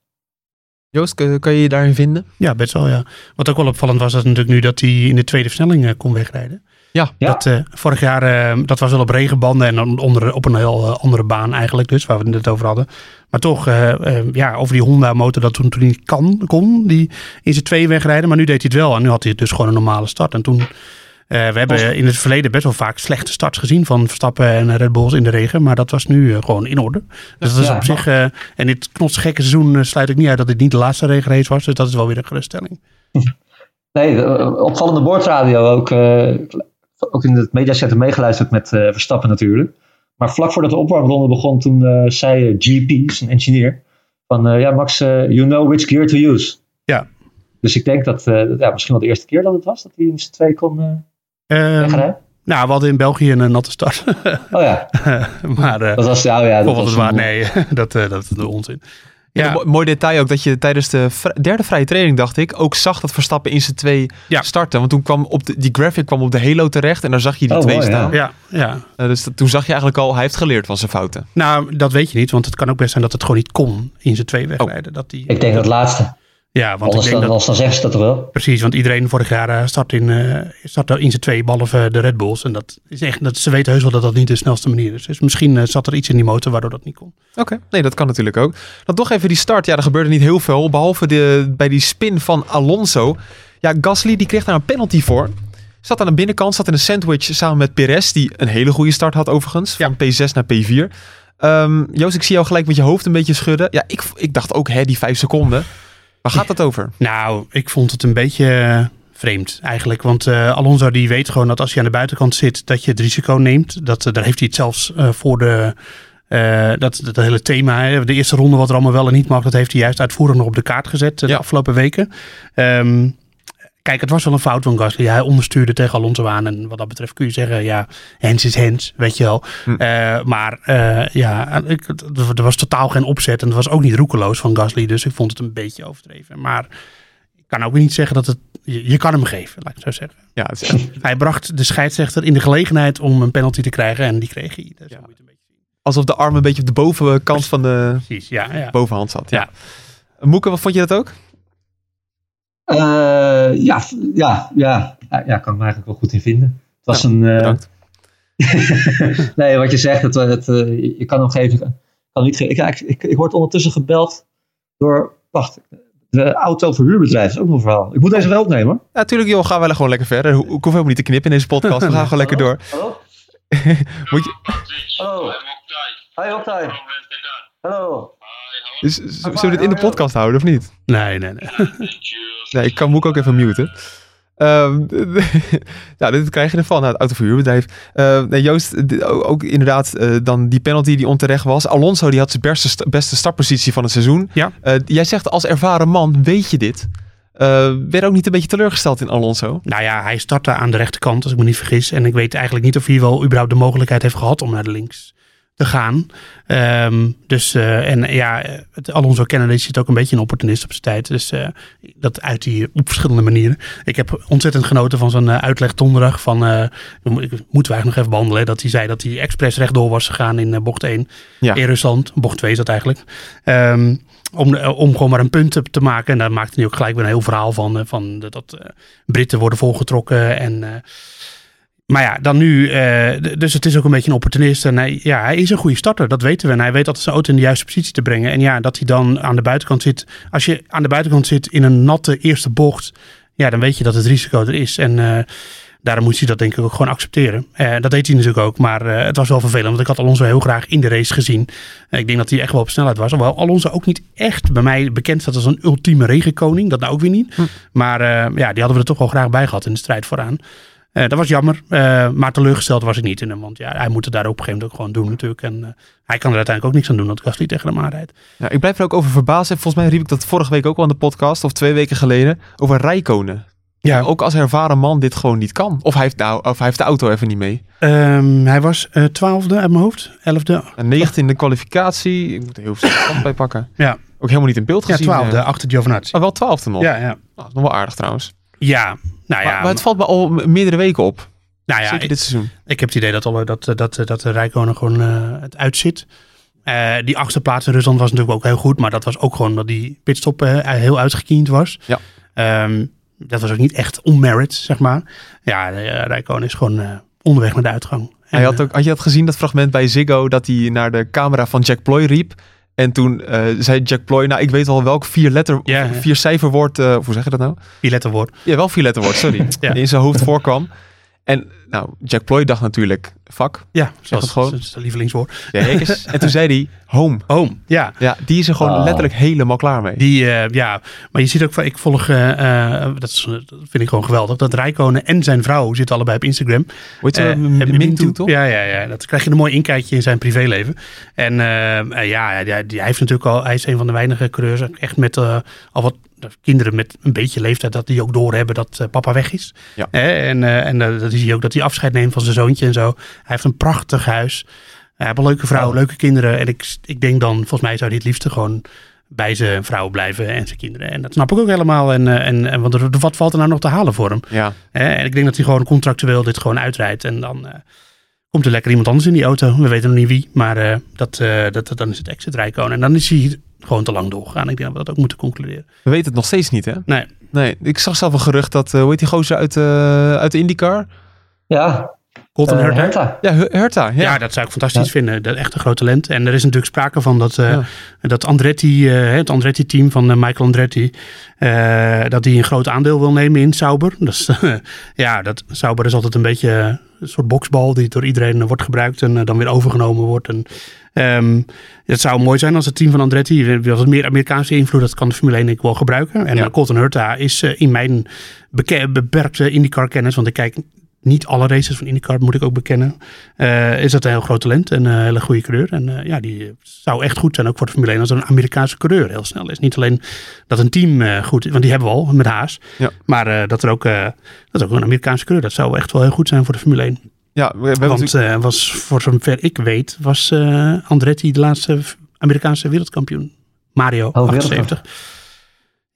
Joost, kun- kan je je daarin vinden? Ja, best wel, ja. Wat ook wel opvallend was, dat natuurlijk nu dat hij in de tweede versnelling eh, kon wegrijden. Ja. Ja. Dat, eh, vorig jaar, eh, dat was wel op regenbanden en dan onder, op een heel andere baan eigenlijk dus, waar we het net over hadden. Maar toch, eh, eh, ja, over die Honda motor dat toen, toen niet kan, kon, die in zijn twee wegrijden. Maar nu deed hij het wel en nu had hij dus gewoon een normale start. En toen, we hebben in het verleden best wel vaak slechte starts gezien van Verstappen en Red Bulls in de regen. Maar dat was nu eh, gewoon in orde. Dus dat is Ja. op zich, eh, en dit knotsgekke seizoen eh, sluit ik niet uit dat dit niet de laatste regenrace was. Dus dat is wel weer een geruststelling. Nee, de, eh, opvallende boordradio ook, eh, ook in het mediacenter meegeluisterd met eh, Verstappen natuurlijk. Maar vlak voordat de opwarmronde begon, toen eh, zei eh, GP, zijn engineer, van ja Max, eh, you know which gear to use. Ja. Dus ik denk dat, eh, ja, misschien wel de eerste keer dat het was, dat hij in z'n twee kon eh Ehm, nou, we hadden in België een eh, natte start. Oh ja, maar eh dat was, ja, ja, dat volgens was het waar, een- nee, dat, eh, dat is de onzin. Ja. Ja, Mo- mooi detail ook dat je tijdens de derde vrije training, dacht ik, ook zag dat Verstappen in zijn twee Ja. starten. Want toen kwam op de, die graphic kwam op de Halo terecht en daar zag je die Oh, twee mooi, staan. ja, ja. Dus dat- toen zag je eigenlijk al, hij heeft geleerd van zijn fouten. Nou, dat weet je niet, want het kan ook best zijn dat het gewoon niet kon in zijn twee wegrijden. Dat die, Ik denk dat het laatste. Ja, want ik denk dan, dat, anders dan zeggen ze dat wel. precies, want iedereen vorig jaar eh, start in, eh start in zijn twee, behalve de Red Bulls. En dat is echt, dat, ze weten heus wel dat dat niet de snelste manier is. Dus misschien eh, zat er iets in die motor waardoor dat niet kon. Oké, nee, dat kan natuurlijk ook. Dan toch even die start. Ja, er gebeurde niet heel veel. Behalve de, bij die spin van Alonso. Ja, Gasly die kreeg daar een penalty voor. Zat aan de binnenkant, zat in een sandwich samen met Perez. Die een hele goede start had overigens. Van P6 naar P4. Ehm, Joost, ik zie jou gelijk met je hoofd een beetje schudden. Ja, ik, ik dacht ook, hè, die vijf seconden. Waar gaat dat over? Nou, ik vond het een beetje eh, vreemd eigenlijk. Want eh, Alonso die weet gewoon dat als je aan de buitenkant zit, dat je het risico neemt. Dat, eh, daar heeft hij het zelfs voor de... dat, dat hele thema, hè, de eerste ronde wat er allemaal wel en niet mag, dat heeft hij juist uitvoerig nog op de kaart gezet de Ja. afgelopen weken. Ehm, kijk, het was wel een fout van Gasly. Hij onderstuurde tegen Alonso aan. En wat dat betreft kun je zeggen, ja, hands is hands, weet je wel. Hm. Eh, maar eh, ja, ik, er was totaal geen opzet. En het was ook niet roekeloos van Gasly. Dus ik vond het een beetje overdreven. Maar ik kan ook niet zeggen dat het... Je, je kan hem geven, laat ik het zo zeggen. Ja, het is echt- Hij bracht de scheidsrechter in de gelegenheid om een penalty te krijgen. En die kreeg hij. Dus Ja. moet je het een beetje zien. alsof de arm een beetje op de bovenkant van de Precies, ja. ja. bovenhand zat. Ja. Ja. Moeke, wat vond je dat ook? Eh, ja, ja, ja, ja, kan ik me eigenlijk wel goed in vinden. Het was een. eh, Bedankt. nee, wat je zegt, het, het, eh, je kan hem geven. Kan niet ge- ik, ik, ik, ik word ondertussen gebeld door. Wacht, de autoverhuurbedrijf is ook nog een verhaal. Ik moet deze wel opnemen. hoor. Ja, natuurlijk joh, gaan we wel gewoon lekker verder. Ho- Ik hoef helemaal niet te knippen in deze podcast. We gaan gewoon lekker door. Hallo? Moet je, Hallo. Hi. Hallo. Dus, zullen we dit in de podcast houden of niet? Nee, nee, nee. Nee, ik kan Moek ook even muten. Ehm, ja, dit krijg je ervan, nou, het autoverhuurbedrijf. Eh, nee, Joost, ook, inderdaad eh, dan die penalty die onterecht was. Alonso die had zijn beste, beste startpositie van het seizoen. Ja. Eh, jij zegt als ervaren man, weet je dit? Eh werd ook niet een beetje teleurgesteld in Alonso? Nou ja, hij startte aan de rechterkant, als ik me niet vergis. En ik weet eigenlijk niet of hij wel überhaupt de mogelijkheid heeft gehad om naar de links gaan. Ehm, dus, eh, en ja, het Alonso kennen is het ook een beetje een opportunist op zijn tijd. Dus eh, dat uit hij op verschillende manieren. Ik heb ontzettend genoten van zijn eh, uitleg donderdag. Van, ik- moeten we eigenlijk nog even behandelen. Dat hij zei dat hij expres rechtdoor was gegaan in bocht 1 Ja. in Rusland. Bocht 2 is dat eigenlijk. Ehm, om, om gewoon maar een punt te, te maken. En daar maakte hij ook gelijk weer een heel verhaal van. van dat, dat Britten worden volgetrokken. En, maar ja, dan nu. eh, dus het is ook een beetje een opportunist. En hij, ja, hij is een goede starter. Dat weten we. En hij weet altijd zijn auto in de juiste positie te brengen. En ja, dat hij dan aan de buitenkant zit. Als je aan de buitenkant zit in een natte eerste bocht. Ja, dan weet je dat het risico er is. En eh, daarom moet hij dat denk ik ook gewoon accepteren. Eh, dat deed hij natuurlijk ook. Maar het was wel vervelend. Want ik had Alonso heel graag in de race gezien. Ik denk dat hij echt wel op snelheid was. Hoewel Alonso ook niet echt bij mij bekend staat als een ultieme regenkoning. Dat nou ook weer niet. Hm. Maar ja, die hadden we er toch wel graag bij gehad in de strijd vooraan. Eh, dat was jammer, eh, maar teleurgesteld was ik niet in hem. Want ja, hij moet het daar op een gegeven moment ook gewoon doen natuurlijk. En eh, hij kan er uiteindelijk ook niks aan doen dat Gasly tegen hem aanrijdt. Ja, ik blijf er ook over verbaasd. En volgens mij riep ik dat vorige week ook al in de podcast, of twee weken geleden, over Rijkonen. Ja. Ook als ervaren man dit gewoon niet kan. Of hij heeft, nou, of hij heeft de auto even niet mee. Ehm, hij was twaalfde uit mijn hoofd, elfde. En 19 in de kwalificatie. Ik moet er heel veel stand bij pakken. Ja. Ook helemaal niet in beeld Ja, gezien. twaalfde, eh. achter Giovinazzi. Maar wel twaalfde nog. Ja, ja. Nou, is nog wel aardig trouwens. Ja, nou maar, ja. maar het valt me al meerdere weken op. nou ja Zeker dit seizoen. ik heb het idee dat, alle, dat, dat, dat de Rijkonen gewoon eh, het uitzit. Eh, die achtste plaats in Rusland was natuurlijk ook heel goed. Maar dat was ook gewoon dat die pitstop eh, heel uitgekiend was. Ja. Ehm, dat was ook niet echt onmerit, zeg maar. Ja, uh, Rijkoon is gewoon eh, onderweg naar de uitgang. Hij had, ook, had je dat gezien, dat fragment bij Ziggo, dat hij naar de camera van Jack Ploy riep. En toen uh, zei Jack Ploy, nou ik weet al welk vier letter, ja. vier cijferwoord, uh, hoe zeg je dat nou? Die letterwoord. Ja, wel vier letterwoord, sorry. Ja. In zijn hoofd voorkwam. En nou, Jack Ploy dacht natuurlijk, fuck. Ja, Zeg het gewoon. Dat is zijn lievelingswoord. En toen zei hij, home. Home, ja. Ja, die is er gewoon Oh. letterlijk helemaal klaar mee. Die, eh, ja, maar je ziet ook, van- ik volg, eh, eh, dat, is, dat vind ik gewoon geweldig, dat Rijkonen en zijn vrouw zitten allebei op Instagram. Weet je, Eh, uh, Mintu, toch? Ja, ja, ja, dat krijg je een mooi inkijkje in zijn privéleven. En ja, ja, die- hij heeft natuurlijk al, hij is een van de weinige coureurs, echt met eh, al wat kinderen met een beetje leeftijd, dat die ook doorhebben dat eh, papa weg is. Ja. En eh, en eh, dat zie je ook dat hij afscheid neemt van zijn zoontje en zo. Hij heeft een prachtig huis. Hij heeft een leuke vrouw, Oh. leuke kinderen. En ik, ik denk dan, volgens mij zou hij het liefste gewoon bij zijn vrouw blijven en zijn kinderen. En dat snap ik ook helemaal. En, en, en want er- wat valt er nou nog te halen voor hem? Ja. En ik denk dat hij gewoon contractueel dit gewoon uitrijdt. En dan komt er lekker iemand anders in die auto. We weten nog niet wie. Maar dat, dat, dat- dan is het exit Rijkonen. En dan is hij gewoon te lang doorgegaan. Ik denk dat we dat ook moeten concluderen. We weten het nog steeds niet, hè? Nee. Nee, ik zag zelf een gerucht dat, eh hoe heet die gozer uit, eh, uit de IndyCar? Ja, Colton eh, Herta. Herta. Ja, Herta. Ja. Ja. dat zou ik fantastisch Ja. vinden. Dat echt een groot talent. En er is natuurlijk sprake van dat, eh, Ja. dat Andretti, eh, het Andretti-team van Michael Andretti, eh, dat hij een groot aandeel wil nemen in Sauber. Dus ja, dat, Sauber is altijd een beetje een soort boksbal die door iedereen wordt gebruikt en dan weer overgenomen wordt. En, ehm, het zou mooi zijn als het team van Andretti, wat meer Amerikaanse invloed, dat kan de Formule 1 denk ik wel gebruiken. En Ja. Colton Herta is eh, in mijn beperkte IndyCar kennis, want ik kijk niet alle races van IndyCar, moet ik ook bekennen. Eh, is dat een heel groot talent en een hele goede coureur. En eh, ja, die zou echt goed zijn, ook voor de Formule 1, als er een Amerikaanse coureur heel snel is. Niet alleen dat een team eh, goed is, want die hebben we al met Haas. Ja. Maar eh, dat er ook, eh, dat er ook een Amerikaanse coureur, dat zou echt wel heel goed zijn voor de Formule 1. Ja, we, we hebben Want natuurlijk- was, voor zover ik weet, was eh, Andretti de laatste Amerikaanse wereldkampioen. Mario, Oh, 78.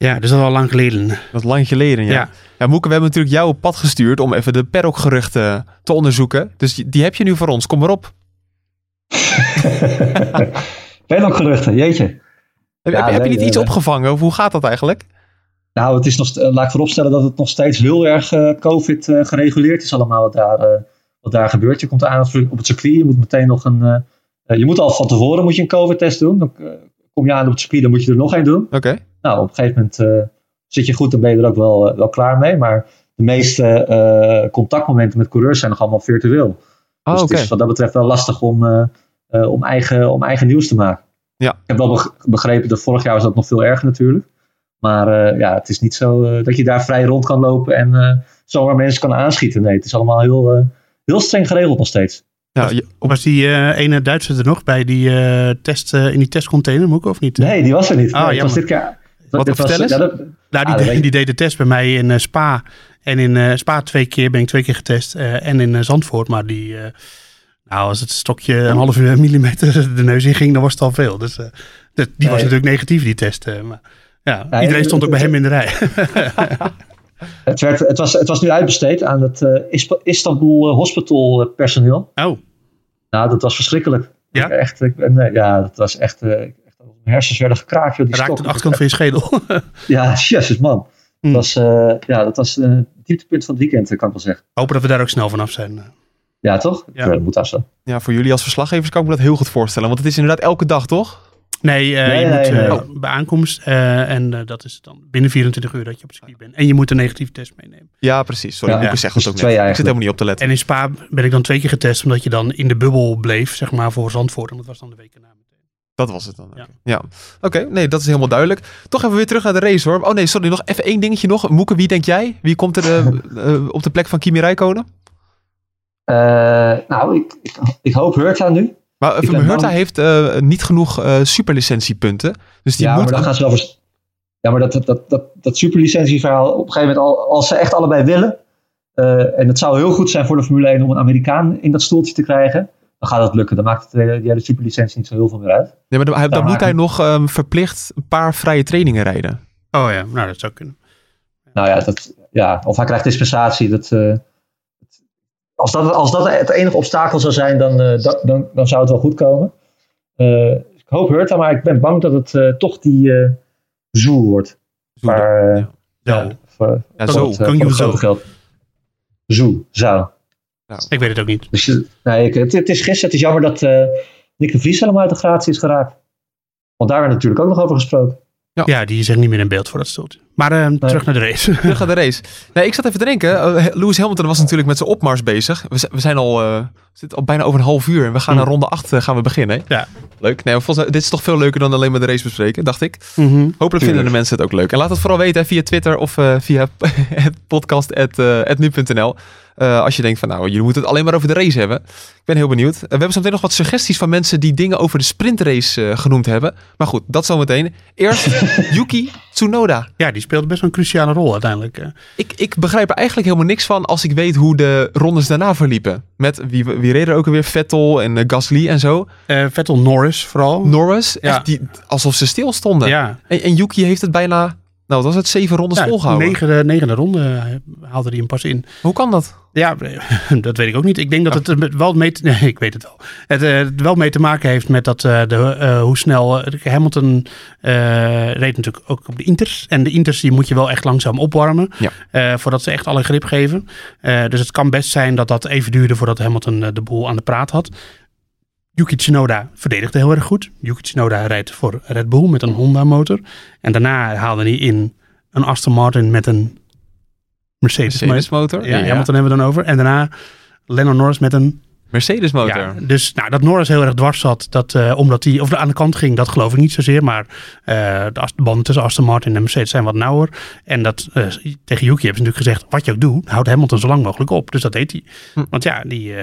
Ja, dus dat is al lang geleden. dat is lang geleden, ja. Ja. ja. Moeke, we hebben natuurlijk jou op pad gestuurd om even de Perrock-geruchten te onderzoeken. Dus die, die heb je nu voor ons. Kom maar op. ben ook geruchten, jeetje. Heb, Ja, heb, heb je niet nee, iets nee. opgevangen? Of hoe gaat dat eigenlijk? Nou, het is nog, eh, laat ik vooropstellen dat het nog steeds heel erg eh, COVID eh, gereguleerd is allemaal wat daar, eh, wat daar gebeurt. Je komt aan op het circuit, je moet meteen nog een... je moet al van tevoren moet je een COVID-test doen. Dan eh, kom je aan op het circuit, dan moet je er nog één doen. Oké. Nou, op een gegeven moment eh, zit je goed, dan ben je er ook wel, eh, wel klaar mee. Maar de meeste eh, contactmomenten met coureurs zijn nog allemaal virtueel. Ah, dus het is wat dat betreft wel lastig om, om, eigen, om eigen nieuws te maken. Ja. Ik heb wel beg- begrepen dat vorig jaar was dat nog veel erger natuurlijk. Maar eh, ja, het is niet zo eh, dat je daar vrij rond kan lopen en eh, zomaar mensen kan aanschieten. Nee, het is allemaal heel, heel streng geregeld nog steeds. Ja, Was die eh, ene Duitser er nog bij die eh, test, eh, in die testcontainer, moet ik of niet? Nee, die was er niet. Ah, nee, het was jammer. dit keer. Wat, was- vertel eens. ja, dat- Nou, Ah, die, dat ik. die deed de test bij mij in eh, Spa. En in eh, Spa twee keer ben ik twee keer getest. eh, en in eh, Zandvoort. Maar die, eh, nou, als het stokje een halve millimeter de neus in ging, dan was het al veel. Dus eh, dat- die was natuurlijk negatief, die test. eh, maar ja, Nee, iedereen stond ook bij hem in de rij. Het, werd, het, was, het was nu uitbesteed aan het eh, Istanbul Hospital personeel. oh, Nou, dat was verschrikkelijk. Ja? Ik, echt, ik ja, dat was echt. eh, echt mijn hersens werden gekraakt. joh, Die raakte de achterkant van je schedel. Ja, jezus man. Hmm. Dat was, eh, ja, dat was eh, het dieptepunt van het weekend, eh, kan ik wel zeggen. Hopen dat we daar ook snel vanaf zijn. Ja, toch? Ja. Dat moet dat zo. ja, voor jullie als verslaggevers kan ik me dat heel goed voorstellen. Want het is inderdaad elke dag, toch? Nee, eh, Nee, je nee, moet nee. eh, bij aankomst. eh, en eh, dat is dan binnen 24 uur dat je op het circuit bent. En je moet een negatieve test meenemen. Ja, precies. Sorry, Ja, Moeke ja. zegt Dus het ook twee net. Ik zit helemaal niet op te letten. En in Spa ben ik dan twee keer getest, omdat je dan in de bubbel bleef, zeg maar, voor Zandvoort. En dat was dan de week erna meteen. Dat was het dan. Ja. Oké, ja. Oké, nee, dat is helemaal duidelijk. Toch even weer terug naar de race hoor. Oh nee, sorry, nog even één dingetje nog. Moeke, wie denk jij? Wie komt er eh, eh, op de plek van Kimi Räikkönen? Eh, nou, ik, ik, ik hoop Hurta nu. Maar uh, Hurta bang- heeft eh, niet genoeg eh, superlicentiepunten. Dus die ja, moet... maar dan gaan ze wel vers- Ja, maar dat, dat, dat, dat, dat superlicentieverhaal, op een gegeven moment, al, als ze echt allebei willen, eh, en het zou heel goed zijn voor de Formule 1 om een Amerikaan in dat stoeltje te krijgen, dan gaat dat lukken. Dan maakt het, eh, die hele superlicentie niet zo heel veel meer uit. Nee, maar dan, hij- dan moet hij nog ehm, verplicht een paar vrije trainingen rijden. Oh ja, nou dat zou kunnen. Nou ja, dat, ja of hij krijgt dispensatie. Dat, eh, als, dat, als dat het enige obstakel zou zijn, dan, eh, dat, dan, dan zou het wel goed komen. Eh, ik hoop Hurta, maar ik ben bang dat het eh, toch die eh Zoe wordt. Ja, voor, Ja, zo. het, Kan je zo. grote geld. Zoe, zou. Ik weet het ook niet. Dus, nee, ik, het, het is gisteren. Het is jammer dat eh Nick de Vries helemaal uit de gratie is geraakt. Want daar werd natuurlijk ook nog over gesproken. Ja, die is echt niet meer in beeld voor dat stoeltje. Maar eh, terug naar de race. Terug naar de race. Nee, ik zat even te denken. eh, Lewis Hamilton was natuurlijk met zijn opmars bezig. We, we zijn al, eh, zitten al bijna over een half uur. En we gaan Mm. naar ronde 8 gaan we beginnen. Ja. Leuk. Nee, maar volgens mij, dit is toch veel leuker dan alleen maar de race bespreken, dacht ik. Mhm. Hopelijk vinden de mensen het ook leuk. En laat het vooral weten hè, via Twitter of eh, via het podcast.nu.nl. Eh, als je denkt van nou, jullie moeten het alleen maar over de race hebben. Ik ben heel benieuwd. Eh, we hebben zo meteen nog wat suggesties van mensen die dingen over de sprintrace eh, genoemd hebben. Maar goed, dat zometeen. Eerst Yuki Tsunoda. Ja, die speelde best wel een cruciale rol uiteindelijk. eh. Ik, ik begrijp er eigenlijk helemaal niks van als ik weet hoe de rondes daarna verliepen. Met wie, wie reden er ook alweer? Vettel en eh, Gasly en zo. Eh, Vettel Norris vooral. Norris, Ja. echt die, alsof ze stil stonden. ja, En, en Yuki heeft het bijna, nou wat was het, zeven rondes ja volgehouden. negende, negende ronde haalde hij hem pas in. Hoe kan dat? Ja, dat weet ik ook niet. Ik denk dat het wel mee te, nee, ik weet het wel. Het eh, wel mee te maken heeft met dat eh, de, eh, hoe snel Hamilton reed natuurlijk ook op de Inters. En de Inters die moet je wel echt langzaam opwarmen Ja. voordat ze echt alle grip geven. Dus het kan best zijn dat dat even duurde voordat Hamilton de boel aan de praat had. Yuki Tsunoda verdedigde heel erg goed. Yuki Tsunoda rijdt voor Red Bull met een Honda motor. En daarna haalde hij in een Aston Martin met een Mercedes, Mercedes motor? ja, Hamilton hebben we dan over. En daarna Lennon Norris met een... Mercedes motor. Ja, dus nou, dat Norris heel erg dwars zat, dat, eh, omdat hij of aan de kant ging, dat geloof ik niet zozeer. Maar eh, de banden tussen Aston Martin en Mercedes zijn wat nauwer. En dat, eh, tegen Yuki hebben ze natuurlijk gezegd, wat je ook doet, houd Hamilton zo lang mogelijk op. Dus dat deed hij. Hm. Want ja, die...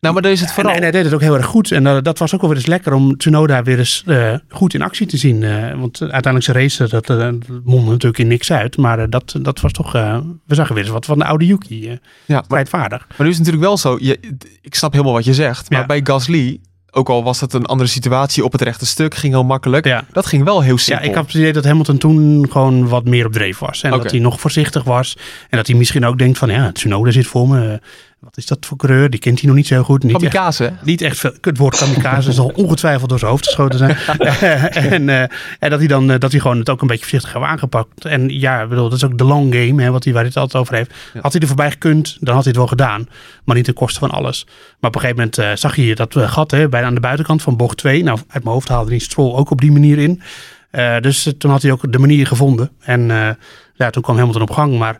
Nou, maar dan is het en, vooral... en hij deed het ook heel erg goed. En eh, dat was ook wel weer eens lekker om Tsunoda weer eens eh, goed in actie te zien. Eh, want uiteindelijk zijn race, dat, dat mondde natuurlijk in niks uit. Maar dat, dat was toch... we zagen weer eens wat van de oude Yuki. ja, maar, strijdvaardig. maar nu is het natuurlijk wel zo, je, ik snap helemaal wat je zegt. Maar Ja. bij Gasly, ook al was het een andere situatie op het rechte stuk, ging heel makkelijk. Ja. Dat ging wel heel Ja, simpel. ik had het idee dat Hamilton toen gewoon wat meer op dreef was. En dat hij nog voorzichtig was. En dat hij misschien ook denkt van, ja, Tsunoda zit voor me. Eh, Wat is dat voor coureur? Die kent hij nog niet zo goed. Niet Kamikaze, niet echt veel. Het woord kamikaze zal ongetwijfeld door zijn hoofd geschoten zijn. en, eh, en dat hij dan dat hij gewoon het ook een beetje voorzichtig heeft aangepakt. En ja, bedoel, dat is ook de long game, hè, wat hij, waar hij het altijd over heeft. Ja. Had hij er voorbij gekund, dan had hij het wel gedaan. Maar niet ten koste van alles. Maar op een gegeven moment eh, zag je dat eh, gat hè, bij, aan de buitenkant van bocht 2. Nou, uit mijn hoofd haalde hij Stroll ook op die manier in. Eh, dus eh, toen had hij ook de manier gevonden. En eh, ja, toen kwam Hamilton op gang. Maar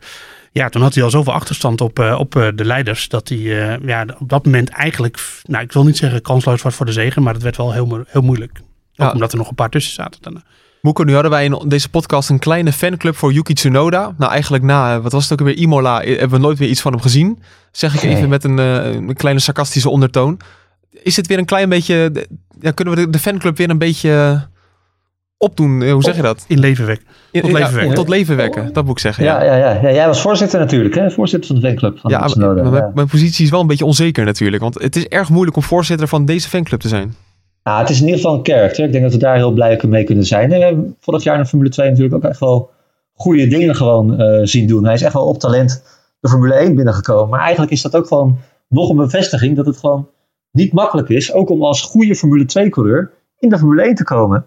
ja, toen had hij al zoveel achterstand op, eh, op eh, de leiders. Dat hij eh, ja, op dat moment eigenlijk, nou ik wil niet zeggen kansloos was voor de zegen. Maar het werd wel heel, heel moeilijk. Ook Ja. omdat er nog een paar tussen zaten. Dan, Moeko, nu hadden wij in deze podcast een kleine fanclub voor Yuki Tsunoda. Nou, eigenlijk na, wat was het ook alweer, Imola, hebben we nooit weer iets van hem gezien. Zeg ik even Nee. met een, een kleine sarcastische ondertoon. Is het weer een klein beetje, ja, kunnen we de, de fanclub weer een beetje opdoen? Eh, Hoe zeg je dat? in leven weg. In- Tot ja, leven wekken. tot leven wekken, dat moet ik zeggen. Ja, ja, ja. ja, jij was voorzitter natuurlijk, hè? Voorzitter van de fanclub van Ja, mijn, ja. mijn positie is wel een beetje onzeker natuurlijk. Want het is erg moeilijk om voorzitter van deze fanclub te zijn. Nou, het is in ieder geval een character. Ik denk dat we daar heel blij mee kunnen zijn. En we hebben vorig jaar in de Formule 2 natuurlijk ook echt wel goede dingen gewoon eh, zien doen. Hij is echt wel op talent de Formule 1 binnengekomen. Maar eigenlijk is dat ook gewoon nog een bevestiging dat het gewoon niet makkelijk is. Ook om als goede Formule 2 coureur in de Formule 1 te komen.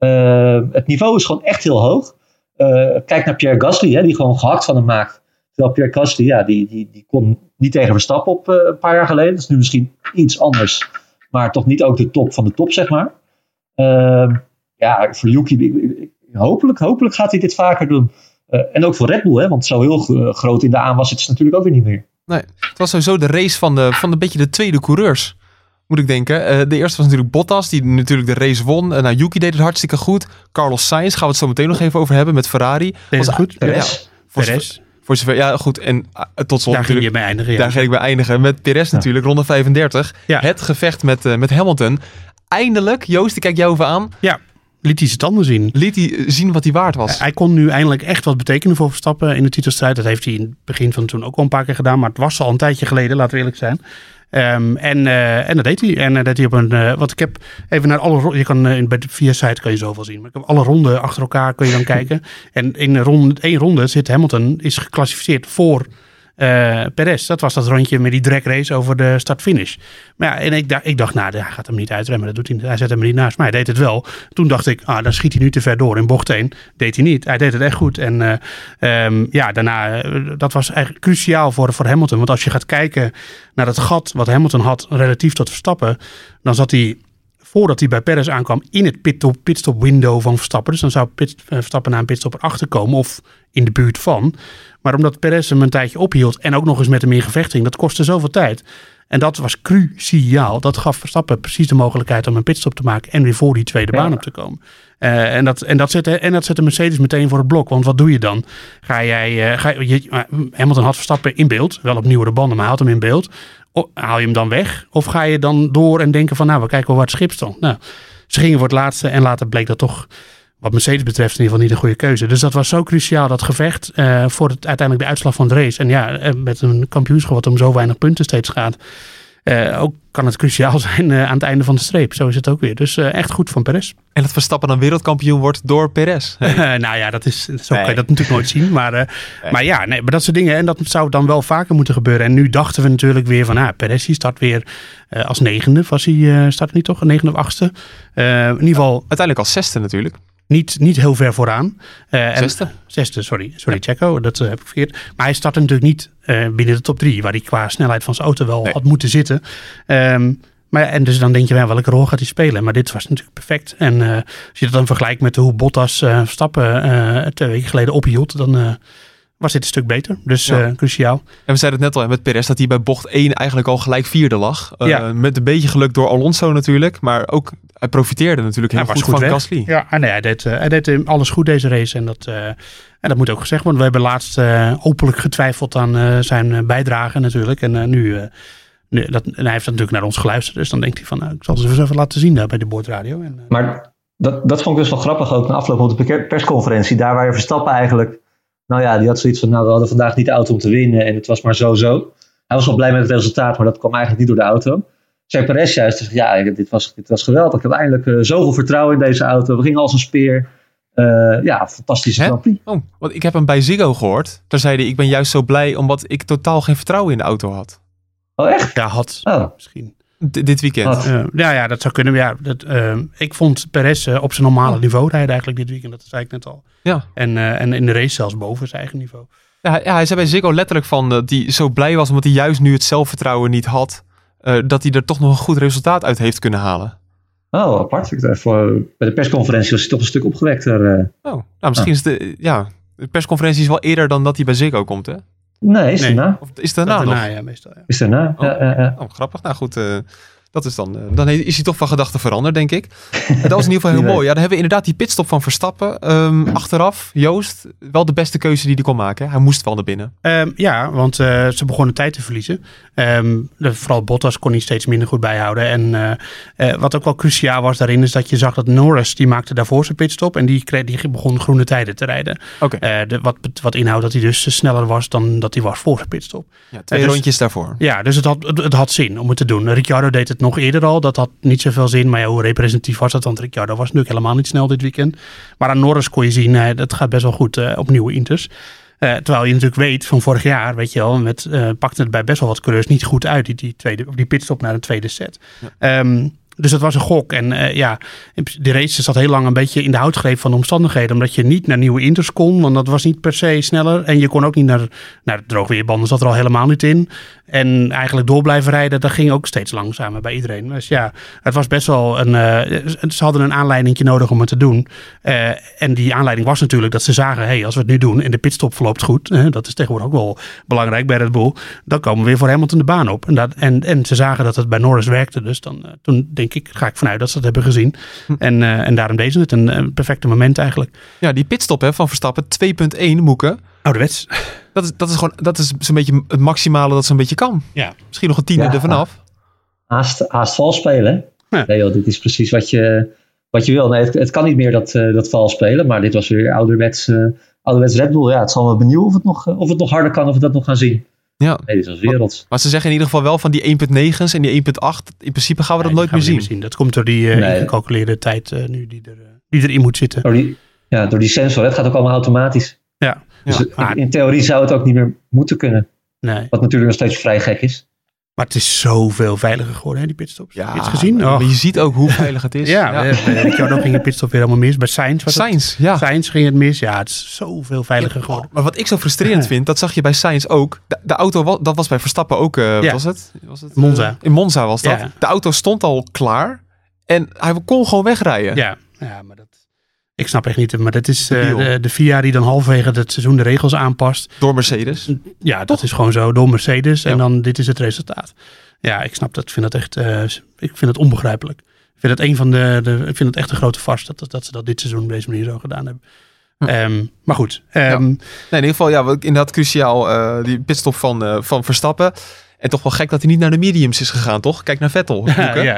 Eh, het niveau is gewoon echt heel hoog. Eh, kijk naar Pierre Gasly, hè, die gewoon gehakt van hem maakt. Terwijl Pierre Gasly, ja, die, die, die kon niet tegen Verstappen op eh, een paar jaar geleden. Dat is nu misschien iets anders. Maar toch niet ook de top van de top, zeg maar. Ehm, ja, voor Yuki, hopelijk, hopelijk gaat hij dit vaker doen. En ook voor Red Bull, hè, want zo heel groot in de aanwas zit ze natuurlijk ook weer niet meer. Het was sowieso de race van, de, van een beetje de tweede coureurs. Moet ik denken. Eh, de eerste was natuurlijk Bottas, die natuurlijk de race won. Eh, nou, Yuki deed het hartstikke goed. Carlos Sainz, gaan we het zo meteen nog even over hebben met Ferrari. Deed Was- goed? Perez. Voor voor zover, ja, goed. En eh, tot slot Daar ging je bij eindigen. Ja. Daar ga ik bij eindigen. Met Perez natuurlijk, ronde 35. Ja. Het gevecht met, met Hamilton. Eindelijk, Joost, ik kijk jou even aan. Liet hij zijn tanden zien. Liet hij zien wat hij waard was. Hij kon nu eindelijk echt wat betekenen voor Verstappen in de titelstrijd. Dat heeft hij in het begin van toen ook al een paar keer gedaan. Maar het was al een tijdje geleden, laten we eerlijk zijn. Ehm, en, eh, en dat deed hij. En dat deed hij op een. eh want ik heb even naar alle. Je kan in bij de via site kan je zoveel zien. Maar ik heb alle ronden achter elkaar kun je dan kijken. En in ronde, één ronde zit Hamilton is geclassificeerd voor eh Perez. Dat was dat rondje met die drag race over de start-finish. Maar ja, en ik, dacht- ik dacht, nou, hij gaat hem niet uitremmen. Dat doet hij. Hij zet hem niet naast. Maar hij deed het wel. Toen dacht ik, ah, dan schiet hij nu te ver door in bocht 1. Deed hij niet. Hij deed het echt goed. En eh, ehm, ja, daarna, eh, dat was eigenlijk cruciaal voor, voor Hamilton. Want als je gaat kijken naar het gat wat Hamilton had relatief tot Verstappen, dan zat hij voordat hij bij Perez aankwam in het pitstop, pitstop window van Verstappen. Dus dan zou pit, Verstappen na een pitstop erachter komen of in de buurt van. Maar omdat Perez hem een tijdje ophield en ook nog eens met hem in gevecht ging, dat kostte zoveel tijd. En dat was cruciaal. Dat gaf Verstappen precies de mogelijkheid om een pitstop te maken en weer voor die tweede Ja. baan op te komen. Eh, en, dat, en, dat zette, en dat zette Mercedes meteen voor het blok. Want wat doe je dan? Ga jij, eh, ga, je, Hamilton had Verstappen in beeld. Wel op nieuwere banden, maar had hem in beeld. O- haal je hem dan weg? Of ga je dan door en denken van nou, we kijken wel waar het schip stond. Nou, ze gingen voor het laatste en later bleek dat toch wat Mercedes betreft in ieder geval niet een goede keuze. Dus dat was zo cruciaal, dat gevecht eh, voor het, uiteindelijk de uitslag van de race. En ja, eh, met een kampioenschap wat om zo weinig punten steeds gaat. eh, ook kan het cruciaal zijn aan het einde van de streep. Zo is het ook weer. Dus echt goed van Perez. En dat Verstappen dan wereldkampioen wordt door Perez. Hey. nou ja, dat is, zo kan je dat natuurlijk nooit zien. Maar, maar ja, nee, maar dat soort dingen. En dat zou dan wel vaker moeten gebeuren. En nu dachten we natuurlijk weer van, ah, Perez die start weer als negende. Was hij, start niet toch? Negende of achtste? In ieder geval Uiteindelijk als zesde natuurlijk. Niet, niet heel ver vooraan. Eh, en- Zesde. Zesde, sorry. Sorry, Checo. Dat eh, heb ik verkeerd. Maar hij startte natuurlijk niet eh, binnen de top drie. Waar hij qua snelheid van zijn auto wel Nee. had moeten zitten. Ehm, maar, en dus dan denk je wel, welke rol gaat hij spelen? Maar dit was natuurlijk perfect. En als je dat dan vergelijkt met hoe Bottas Stappen twee weken geleden ophield, dan was dit een stuk beter. Dus Ja. cruciaal. En we zeiden het net al met Perez dat hij bij bocht 1 eigenlijk al gelijk vierde lag. Ja. Met een beetje geluk door Alonso natuurlijk. Maar ook hij profiteerde natuurlijk heel Hij goed, was goed van. Gasly. Ja, en nee, hij deed, eh, hij deed eh, alles goed deze race. En dat, eh, en dat moet ook gezegd worden. We hebben laatst eh, openlijk getwijfeld aan eh, zijn bijdrage natuurlijk. En eh, nu, eh, nu dat, en hij heeft natuurlijk naar ons geluisterd. Dus dan denkt hij van, nou, ik zal het eens even laten zien daar bij de boordradio. En, Maar dat, dat vond ik dus wel grappig ook na afloop op de per- persconferentie. Daar waar je Verstappen eigenlijk... Nou ja, die had zoiets van, nou we hadden vandaag niet de auto om te winnen en het was maar zo-zo. Hij was wel blij met het resultaat, maar dat kwam eigenlijk niet door de auto. Zei Perez juist, ja, dit was, dit was geweldig. Ik heb eindelijk eh, zoveel vertrouwen in deze auto. We gingen als een speer. Eh, ja, fantastische? Grand Prix. Oh, want ik heb hem bij Ziggo gehoord. Daar zei hij, ik ben juist zo blij omdat ik totaal geen vertrouwen in de auto had. Oh echt? ja, had Oh, misschien. D- dit weekend. Ja, ja, dat zou kunnen. Ja, dat, eh, ik vond Perez op zijn normale niveau rijden eigenlijk dit weekend. Dat zei ik net al. Ja. En, eh, en in de race zelfs boven zijn eigen niveau. Ja, hij- ja, hij zei bij Ziggo letterlijk van dat hij zo blij was omdat hij juist nu het zelfvertrouwen niet had. Eh, dat hij er toch nog een goed resultaat uit heeft kunnen halen. oh apart. Ik dacht, voor, bij de persconferentie was hij toch een stuk opgewekter. eh. Oh, nou, misschien is de, ja, de persconferentie is wel eerder dan dat hij bij Ziggo komt, hè? Nee, is Nee. daarna. Of is het daarna Dat nog? daarna, ja, meestal. Ja. Is daarna. Oh. Ja, ja, ja. Oh, grappig. Nou goed, eh, dat is dan, eh, dan is hij toch van gedachten veranderd, denk ik. Dat was in ieder geval heel mooi. Ja, dan hebben we inderdaad die pitstop van Verstappen. Ehm, achteraf, Joost, wel de beste keuze die hij kon maken. Hij moest wel naar binnen. Ehm, ja, want eh, ze begonnen tijd te verliezen. Ehm, de, vooral Bottas kon hij steeds minder goed bijhouden. En eh, eh, wat ook wel cruciaal was daarin, is dat je zag dat Norris, die maakte daarvoor zijn pitstop. En die, kreeg, die begon groene tijden te rijden. Oké, Eh, de, wat, wat inhoudt dat hij dus sneller was dan dat hij was voor zijn pitstop. ja, twee dus- rondjes daarvoor. Ja, dus het had, het, het had zin om het te doen. Ricciardo deed het nog eerder al. Dat had niet zoveel zin. Maar ja, hoe representatief was dat? Want Ricciardo was natuurlijk helemaal niet snel dit weekend. Maar aan Norris kon je zien, eh, dat gaat best wel goed eh, op nieuwe Inters. Eh, terwijl je natuurlijk weet van vorig jaar, weet je wel, met, pakte het bij best wel wat coureurs niet goed uit, die, die, tweede, of die pitstop naar de tweede set. Ehm, dus dat was een gok. En eh, ja, de race zat heel lang een beetje in de houtgreep van de omstandigheden. Omdat je niet naar nieuwe inters kon, want dat was niet per se sneller. En je kon ook niet naar, naar de droogweerbanden, zat er al helemaal niet in. En eigenlijk door blijven rijden, dat ging ook steeds langzamer bij iedereen. Dus ja, het was best wel een. eh, ze hadden een aanleiding nodig om het te doen. Eh, en die aanleiding was natuurlijk dat ze zagen: hey, als we het nu doen en de pitstop verloopt goed, dat is tegenwoordig ook wel belangrijk bij Red Bull, dan komen we weer voor Hamilton de baan op. En, dat, en, en ze zagen dat het bij Norris werkte. Dus dan, toen denk ik, ga ik vanuit dat ze dat hebben gezien. En, eh, en daarom deden ze het. Een, een perfecte moment eigenlijk. Ja, die pitstop hè, van Verstappen, 2.1 Moeken. Ouderwets. Dat is, dat is gewoon, dat is zo'n beetje het maximale dat zo'n beetje kan. Ja. Misschien nog een tiende Ja. er vanaf. Haast, haast vals spelen. Ja. Nee joh, dit is precies wat je, wat je wil. Nee, het, het kan niet meer dat, eh, dat vals spelen. Maar dit was weer ouderwets, eh ouderwets Red Bull. Ja, het zal me benieuwen of het, nog, eh, of het nog harder kan. Of we dat nog gaan zien. Ja. Nee, dit was werelds. Maar ze zeggen in ieder geval wel van die 1.9's en die 1.8. In principe gaan we dat Nee, nooit meer zien. Dat komt door die eh, Nee. ingecalculeerde tijd eh, nu die, er, eh, die erin moet zitten. Door die, ja, door die sensor. hè. Het gaat ook allemaal automatisch. Ja. Dus Ja. in, in theorie zou het ook niet meer moeten kunnen. Nee. Wat natuurlijk nog steeds vrij gek is. Maar het is zoveel veiliger geworden, hè, die pitstops. Ja, Heb je het gezien? maar Oh. je ziet ook hoe veilig het is. Ja, ja. Ricciardo ging een pitstop weer helemaal mis. Bij Sainz was het, Sainz, ja. Sainz ging het mis. Ja, het is zoveel veiliger geworden. Maar wat ik zo frustrerend vind, dat zag je bij Sainz ook. De, de auto, dat was bij Verstappen ook, eh, Ja. was het? Was het eh, Monza. in Monza was dat. Ja. De auto stond al klaar en hij kon gewoon wegrijden. Ja, ja maar dat... Ik snap echt niet, maar dat is eh, de, de VIA die dan halverwege het seizoen de regels aanpast. Door Mercedes. Ja, dat is gewoon zo door Mercedes. En dan dit is het resultaat. Ja, ik snap dat. Ik vind dat echt eh, ik vind het onbegrijpelijk. Ik vind het een van de, de ik vind het echt een grote vast dat, dat, dat ze dat dit seizoen op deze manier zo gedaan hebben. Hm. Ehm, maar goed. ehm, Nee, in ieder geval, ja, wat- inderdaad cruciaal eh, die pitstop van, eh, van Verstappen. En toch wel gek dat hij niet naar de mediums is gegaan, toch? Kijk naar Vettel. ja.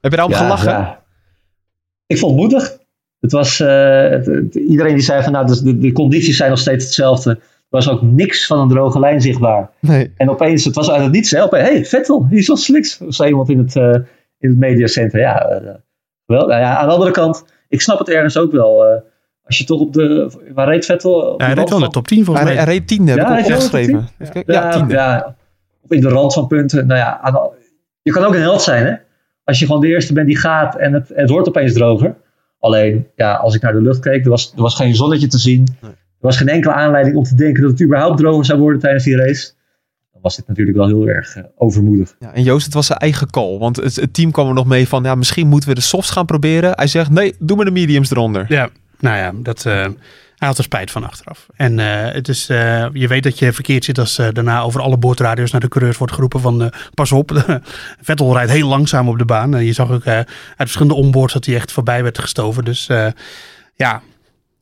Heb je daarom gelachen? ja. Ik vond het moedig. Het was, eh, het- het- iedereen die zei van nou, dus de, de condities zijn nog steeds hetzelfde. Er was ook niks van een droge lijn zichtbaar. Nee. En opeens, het was uit het niets, hè, opeens, hey, Vettel, die is wel sliks. Zei iemand in het, eh, in het mediacenter. Ja, eh, wel. Nou ja, aan de andere kant, ik snap het ergens ook wel. eh, als je toch op de, waar reed Vettel? Op Ja, hij de reed wel in de top 10 volgens Hij, mij. hij reed tiende, heb Ja, ik opgeschreven. top Even kijken. Ja, Ja, tiende. ja, of in de rand van punten. Nou ja, aan je kan ook een held zijn, hè? Als je gewoon de eerste bent die gaat en het, het wordt opeens droger. Alleen, ja, als ik naar de lucht keek, er was, er was geen zonnetje te zien. Nee. Er was geen enkele aanleiding om te denken dat het überhaupt droger zou worden tijdens die race. Dan was dit natuurlijk wel heel erg eh, overmoedig. Ja, en Joost, het was zijn eigen call. Want het, het team kwam er nog mee van, ja, misschien moeten we de softs gaan proberen. Hij zegt, nee, doe maar de mediums eronder. Ja, nou ja, dat, eh, hij had er spijt van achteraf. En eh, het is, eh, je weet dat je verkeerd zit als eh, daarna over alle boordradio's naar de coureurs wordt geroepen van pas op. Vettel rijdt heel langzaam op de baan. En je zag ook uit verschillende onboards dat hij echt voorbij werd gestoven. Dus ja,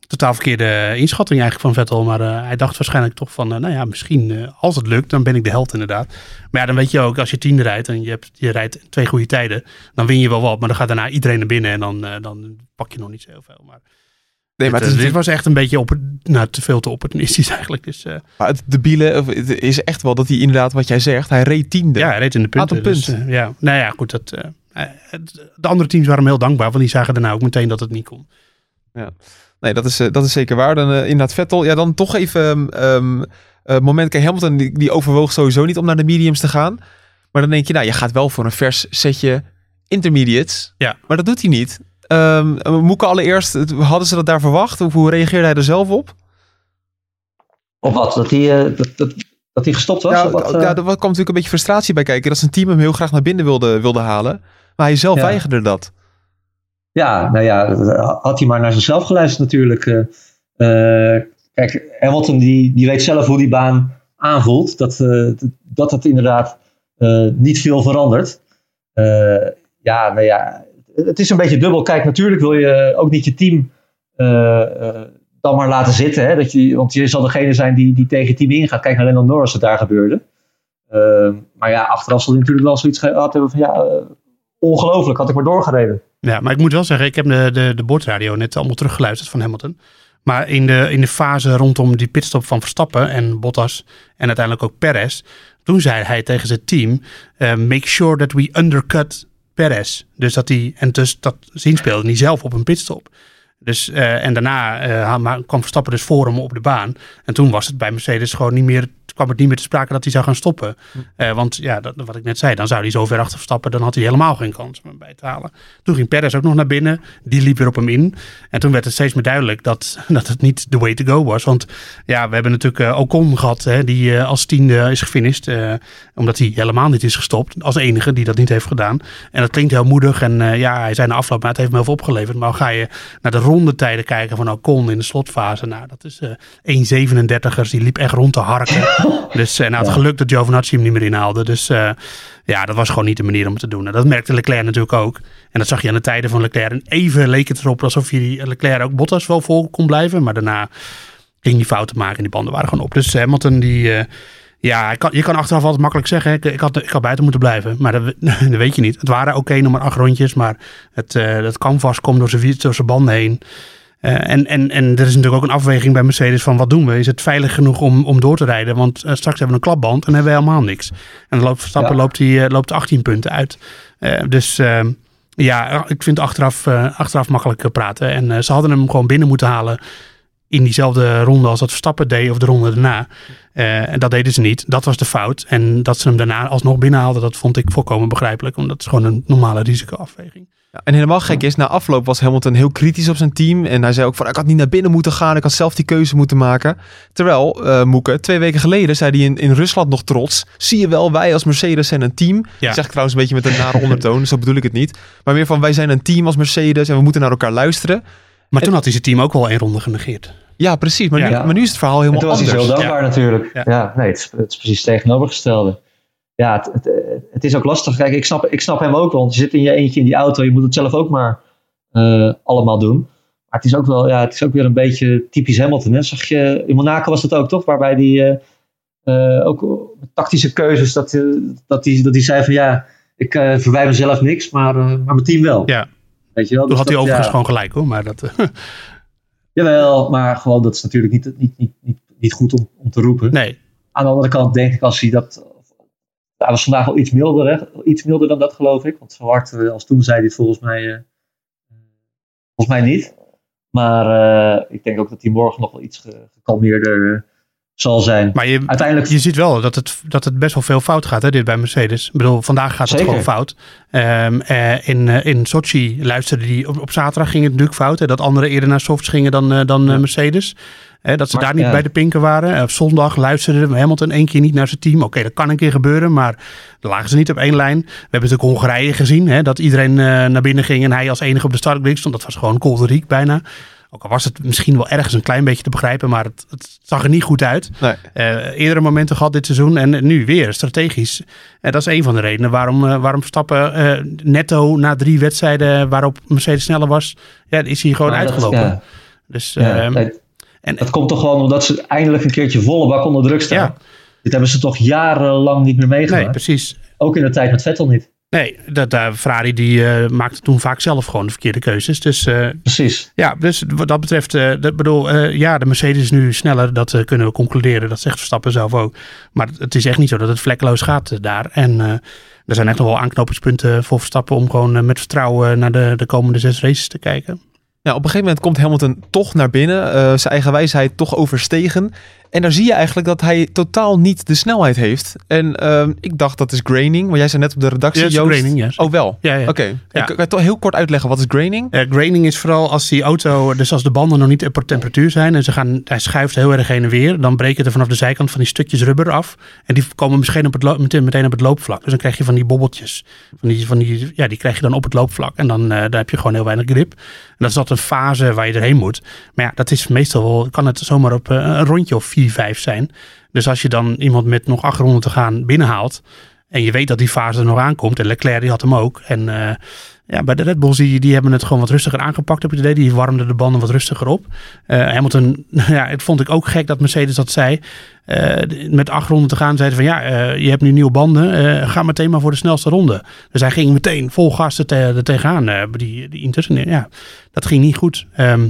totaal verkeerde inschatting eigenlijk van Vettel. Maar hij dacht waarschijnlijk toch van, nou ja, misschien als het lukt, dan ben ik de held inderdaad. Maar ja, dan weet je ook, als je tiende rijdt en je, hebt, je rijdt twee goede tijden, dan win je wel wat. Maar dan gaat daarna iedereen naar binnen en dan, dan pak je nog niet zo heel veel. Maar Nee, maar het, het, eh, is, dit was echt een beetje op, nou, te veel te opportunistisch eigenlijk. Dus uh, maar het debiele is echt wel dat hij inderdaad, wat jij zegt, hij reed tiende. ja, hij reed in de punten. Had een punt. Dus, uh, ja, nou ja, goed. Dat, uh, het, de andere teams waren hem heel dankbaar, want die zagen daarna ook meteen dat het niet kon. Ja. Nee, dat is, dat is zeker waar. Dan inderdaad Vettel. Ja, dan toch even um, moment. Kijk, Hamilton die, die overwoog sowieso niet om naar de mediums te gaan. Maar dan denk je, nou, je gaat wel voor een vers setje intermediates. Ja. Maar dat doet hij niet. Um, Moeke allereerst, hadden ze dat daar verwacht? Of hoe reageerde hij er zelf op? Op wat? Dat hij, uh, dat, dat, dat hij gestopt was? Ja, wat, uh... ja, er kwam natuurlijk een beetje frustratie bij kijken. Dat zijn team hem heel graag naar binnen wilde, wilde halen. Maar hij zelf ja. weigerde dat. Ja, nou ja, had hij maar naar zichzelf geluisterd natuurlijk. Uh, kijk, Hamilton die, die weet zelf hoe die baan aanvoelt. Dat, dat het inderdaad niet veel verandert. ja, nou ja, het is een beetje dubbel. Kijk, natuurlijk wil je ook niet je team uh, uh, dan maar laten zitten. Hè? Dat je, want je zal degene zijn die, die tegen je team ingaat. Kijk naar Lennon Norris wat daar gebeurde. Uh, maar ja, achteraf zal hij natuurlijk wel zoiets gehad hebben van ja, ongelooflijk, had ik maar doorgereden. Ja, maar ik moet wel zeggen, ik heb de, de, de bordradio net allemaal teruggeluisterd van Hamilton. Maar in de, in de fase rondom die pitstop van Verstappen en Bottas en uiteindelijk ook Perez, toen zei hij tegen zijn team, make sure that we undercut Perez. Dus dat hij, en dus dat zien speelde hij zelf op een pitstop. Dus, uh, en daarna uh, kwam Verstappen dus voor hem op de baan. En toen was het bij Mercedes gewoon niet meer, kwam het niet meer te sprake dat hij zou gaan stoppen. Hm. Uh, want ja, dat, wat ik net zei, dan zou hij zo ver achter Verstappen, dan had hij helemaal geen kans om hem bij te halen. Toen ging Perez ook nog naar binnen, die liep weer op hem in. En toen werd het steeds meer duidelijk dat, dat het niet the way to go was. Want ja, we hebben natuurlijk Ocon gehad, hè, die als tiende is gefinished. omdat hij helemaal niet is gestopt, als enige die dat niet heeft gedaan. En dat klinkt heel moedig en ja, hij zei na afloop, maar het heeft me heel veel opgeleverd. Maar ga je naar de rondetijden kijken van Ocon in de slotfase. Nou, dat is uh, 1,37ers. Die liep echt rond te harken. dus en uh, nou, het geluk dat Giovinazzi hem niet meer inhaalde. Dus uh, ja, dat was gewoon niet de manier om het te doen. En dat merkte Leclerc natuurlijk ook. En dat zag je aan de tijden van Leclerc. En even leek het erop alsof je Leclerc ook Bottas wel vol kon blijven. Maar daarna ging hij fouten maken en die banden waren gewoon op. Dus Hamilton die... Ja, kan, je kan achteraf altijd makkelijk zeggen, ik, ik, had, ik had buiten moeten blijven. Maar dat, dat weet je niet. Het waren oké okay, nog maar acht rondjes, maar het, uh, dat canvas komt door zijn, door zijn banden heen. Uh, en, en, en er is natuurlijk ook een afweging bij Mercedes van wat doen we? Is het veilig genoeg om, om door te rijden? Want uh, straks hebben we een klapband en hebben we helemaal niks. En dan loopt Verstappen ja. loopt, die, loopt 18 punten uit. dus ehm, ja, ik vind achteraf, achteraf makkelijk praten. En ze hadden hem gewoon binnen moeten halen in diezelfde ronde als dat Verstappen deed of de ronde daarna. Eh, en dat deden ze niet. Dat was de fout. En dat ze hem daarna alsnog binnenhaalden, dat vond ik volkomen begrijpelijk. Want dat is gewoon een normale risicoafweging. En helemaal gek is, na afloop was Hamilton heel kritisch op zijn team. En hij zei ook van, ik had niet naar binnen moeten gaan. Ik had zelf die keuze moeten maken. Terwijl, uh, Moeke, twee weken geleden zei hij in, in Rusland nog trots. Zie je wel, wij als Mercedes zijn een team. Ja. Dat zeg ik trouwens een beetje met een nare ondertoon. zo bedoel ik het niet. Maar meer van, wij zijn een team als Mercedes. En we moeten naar elkaar luisteren. Maar toen had hij zijn team ook wel één ronde genegeerd. Ja, precies. Maar, Ja. Nu, maar nu is het verhaal helemaal En toen was anders. hij zo dankbaar natuurlijk. Ja. Ja, nee, het is, het is precies het tegenovergestelde. Ja, het, het, het is ook lastig. Kijk, ik snap, ik snap hem ook wel. Want je zit in je eentje in die auto. Je moet het zelf ook maar eh, allemaal doen. Maar het is ook wel, ja, het is ook weer een beetje typisch Hamilton. Hè? Zag je, in Monaco was dat ook toch? Waarbij die eh, eh, ook tactische keuzes, dat, eh, dat, die, dat die zei van ja, ik verwijt mezelf niks, maar, maar mijn team wel. Ja, Weet je wel? toen Dus had hij overigens ja. gewoon gelijk hoor. Maar dat, Jawel, maar gewoon dat is natuurlijk niet, niet, niet, niet, niet goed om, om te roepen. nee, Aan de andere kant denk ik als hij dat. Hij was vandaag wel iets milder, hè? iets milder dan dat geloof ik. Want zo hard eh, als toen zei hij het volgens mij, eh, volgens mij niet. Maar eh, ik denk ook dat hij morgen nog wel iets ge- gekalmeerder zal zijn. maar je, Uiteindelijk, je ziet wel dat het, dat het best wel veel fout gaat, hè, dit bij Mercedes. Ik bedoel, vandaag gaat het gewoon fout. Ehm, eh, in, in Sochi luisterde die, op, op zaterdag ging het natuurlijk fout. Hè, dat anderen eerder naar softs gingen dan, dan Mercedes. Hè, dat ze Maar- daar niet ja. bij de pinken waren. Eh, op zondag luisterde Hamilton één keer niet naar zijn team. Oké, dat kan een keer gebeuren, maar daar lagen ze niet op één lijn. We hebben natuurlijk Hongarije gezien, hè, dat iedereen eh, naar binnen ging en hij als enige op de startgrid stond. Dat was gewoon kolderiek bijna. Ook al was het misschien wel ergens een klein beetje te begrijpen, maar het, het zag er niet goed uit. Nee. Eh, eerdere momenten gehad dit seizoen en nu weer strategisch. En dat is een van de redenen waarom, eh, waarom Verstappen eh, netto na drie wedstrijden waarop Mercedes sneller was, ja, is hij gewoon uitgelopen. ja, Dus, ja, ehm, en, dat komt toch gewoon omdat ze eindelijk een keertje volle bak onder druk staan. Ja. Dit hebben ze toch jarenlang niet meer meegemaakt. nee, precies. Ook in de tijd met Vettel niet. Nee, dat, eh, Ferrari die eh, maakte toen vaak zelf gewoon de verkeerde keuzes. Dus eh, Precies. ja, dus wat dat betreft, eh, dat bedoel, ja, de Mercedes is nu sneller. Dat kunnen we concluderen. Dat zegt Verstappen zelf ook. Maar het- is echt niet zo dat het vlekkeloos gaat daar. En er zijn echt nog wel aanknopingspunten voor Verstappen om gewoon met vertrouwen naar de, de komende zes races te kijken. Ja, op een gegeven moment komt Hamilton toch naar binnen. eh, zijn eigen wijsheid toch overstegen. En daar zie je eigenlijk dat hij totaal niet de snelheid heeft. En ehm, ik dacht dat is graining. Maar jij zei net op de redactie, Ja, Joost. graining, ja. Oh, wel? Ja, ja. Oké. Ja. Ik kan je toch heel kort uitleggen, wat is graining? Graining is vooral als die auto, dus als de banden nog niet op temperatuur zijn en ze gaan, hij schuift heel erg heen en weer, dan breken er vanaf de zijkant van die stukjes rubber af. En die komen misschien op het meteen, meteen op het loopvlak. Dus dan krijg je van die bobbeltjes. Van die, van die, ja, die krijg je dan op het loopvlak. En dan, dan heb je gewoon heel weinig grip. En dat is altijd een fase waar je erheen moet. Maar ja, dat is meestal wel, kan het zomaar op eh, een rondje of 4, 5 zijn. Dus als je dan iemand met nog acht ronden te gaan binnenhaalt. En je weet dat die fase er nog aankomt. En Leclerc die had hem ook. En eh, ja, bij de Red Bulls die, die hebben het gewoon wat rustiger aangepakt heb ik het idee. Die warmden de banden wat rustiger op. Eh, Hamilton, ja, het vond ik ook gek dat Mercedes dat zei. Eh, met acht ronden te gaan zeiden van ja, je hebt nu nieuwe banden. ga meteen maar voor de snelste ronde. Dus hij ging meteen vol gas er, te- tegenaan. die, die Inters. En, ja, dat ging niet goed. Ehm,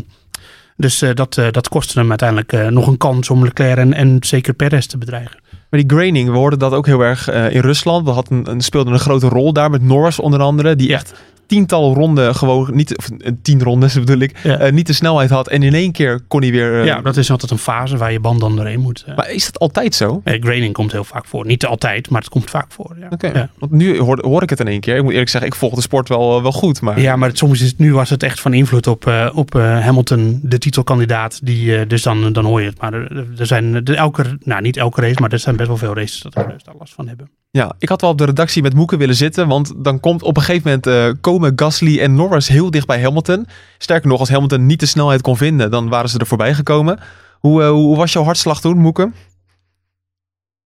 dus eh, dat, eh, dat kostte hem uiteindelijk eh, nog een kans om Leclerc en, en zeker Perez te bedreigen. Maar die graining, we hoorden dat ook heel erg in Rusland. We hadden een, speelden een grote rol daar met Norris onder andere. Die echt tiental ronden gewoon, niet, of eh, tien rondes bedoel ik, Ja. eh, niet de snelheid had. En in één keer kon hij weer... eh, ja, dat is altijd een fase waar je band dan doorheen moet. Maar is dat altijd zo? Eh, graining komt heel vaak voor. Niet altijd, maar het komt vaak voor. Ja, Oké, want nu hoor, hoor ik het in één keer. Ik moet eerlijk zeggen, ik volg de sport wel, wel goed. Maar ja maar het, soms is het, nu was het echt van invloed op, op Hamilton, de titelkandidaat. Die, dus dan, dan hoor je het. Maar er, er zijn er elke, nou niet elke race, maar er zijn best wel veel races dat daar last van hebben. Ja, ik had wel op de redactie met Moeken willen zitten. Want dan komt op een gegeven moment eh, komen Gasly en Norris heel dicht bij Hamilton. Sterker nog, als Hamilton niet de snelheid kon vinden, dan waren ze er voorbij gekomen. Hoe, eh, hoe was jouw hartslag toen, Moeken?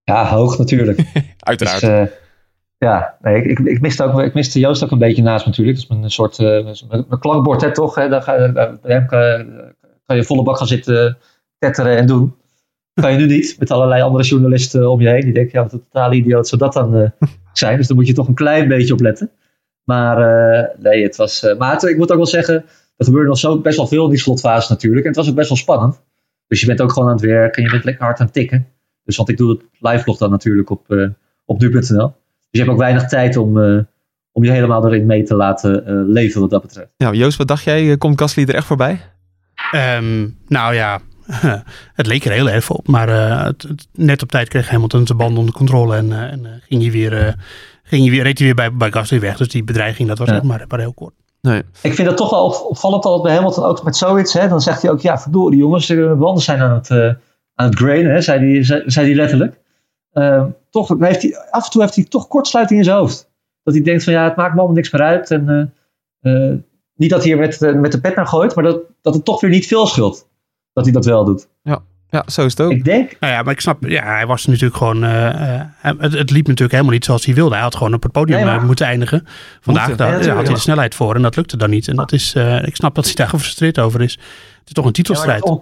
Ja, hoog natuurlijk. Uiteraard. Dus, eh, ja, nee, ik, ik, ik, miste ook, ik miste Joost ook een beetje naast me natuurlijk. Dat is een soort uh, mijn, mijn klankbord, hè, toch? Hè? Daar ga, daar, bij hem kan, kan, je volle bak gaan zitten tetteren en doen. Kan je nu niet, met allerlei andere journalisten om je heen. Die denken, ja, wat een totale idioot zou dat dan uh, zijn. Dus daar moet je toch een klein beetje op letten. Maar uh, nee, het was... maar het, ik moet ook wel zeggen, er gebeurde nog zo best wel veel in die slotfase natuurlijk. En het was ook best wel spannend. Dus je bent ook gewoon aan het werk en je bent lekker hard aan het tikken. Dus want ik doe het live vlog dan natuurlijk op, uh, op nu.nl. Dus je hebt ook weinig tijd om, uh, om je helemaal erin mee te laten uh, leven wat dat betreft. Ja, Joost, wat dacht jij? Komt Gasly er echt voorbij? Um, nou ja, het leek er heel erg op. Maar uh, het, het, net op tijd kreeg Hamilton zijn band onder controle en, uh, en ging hij weer, ging hij weer, reed hij weer bij, bij Gasly weg. Dus die bedreiging, dat was ja. maar, maar heel kort. Nee. Ik vind dat toch wel opvallend altijd bij Hamilton, ook met zoiets. Hè, dan zegt hij ook, ja verdorie jongens, de banden zijn aan het, aan het grainen, hè, zei hij zei, zei die letterlijk. toch heeft hij, af en toe heeft hij toch kortsluiting in zijn hoofd. Dat hij denkt van ja, het maakt me allemaal niks meer uit. En niet dat hij er met, met de pet naar gooit, maar dat, dat het toch weer niet veel scheelt. Dat hij dat wel doet. Ja, ja zo is het ook. Ik denk. Nou ja, maar ik snap, ja, hij was natuurlijk gewoon. Uh, het, het, liep natuurlijk helemaal niet zoals hij wilde. Hij had gewoon op het podium nee, moeten eindigen. Vandaag moeten, daar, ja, had hij de snelheid voor en dat lukte dan niet. En dat is, uh, ik snap dat hij daar gefrustreerd over is. Het is toch een titelstrijd. Ja,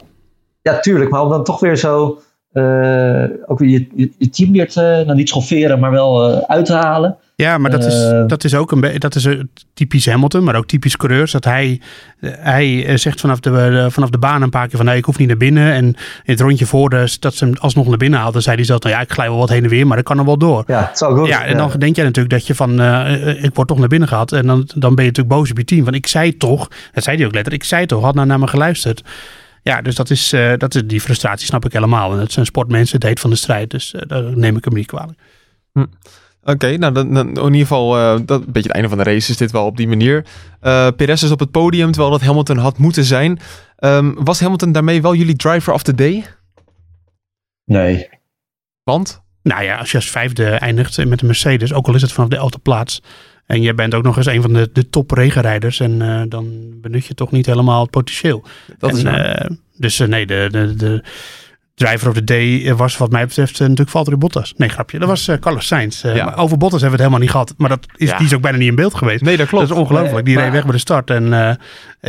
ja, tuurlijk, maar om dan toch weer zo. Uh, ook weer je, je, je team weer te, nou niet schofferen, maar wel uit te halen. Ja, maar dat, is, Uh, dat is ook een beetje, dat is typisch Hamilton, maar ook typisch coureurs. Dat hij, hij zegt vanaf de, vanaf de baan een paar keer van nee, ik hoef niet naar binnen. En in het rondje voor de, dat ze hem alsnog naar binnen haalden, zei hij zelf, nou ja, ik glij wel wat heen en weer, maar ik kan er wel door. Ja, het zou goed. Ja, en dan ja. denk jij natuurlijk dat je van, uh, ik word toch naar binnen gehad. En dan, dan ben je natuurlijk boos op je team. Want ik zei toch, dat zei hij ook letterlijk, ik zei toch, had nou naar me geluisterd. Ja, dus dat is, uh, dat is die frustratie snap ik helemaal. En het zijn sportmensen, het heet van de strijd. Dus uh, daar neem ik hem niet kwalijk. Hm. Oké, okay, nou dan, dan, in ieder geval uh, dat, een beetje het einde van de race is dit wel op die manier. Uh, Perez is op het podium, terwijl dat Hamilton had moeten zijn. Um, was Hamilton daarmee wel jullie driver of the day? Nee. Want? Nou ja, als je als vijfde eindigt met een Mercedes, ook al is het vanaf de elfde plaats. En jij bent ook nog eens een van de, de top regenrijders. En uh, dan benut je toch niet helemaal het potentieel. Dat en, is dus nee, de, de, de driver of the day was wat mij betreft uh, natuurlijk Valtteri Bottas. Nee, grapje. Dat was uh, Carlos Sainz. Ja. Over Bottas hebben we het helemaal niet gehad. Maar dat is, ja. die is ook bijna niet in beeld geweest. Nee, dat klopt. Dat is ongelooflijk. Die nee, reed weg bij de start. En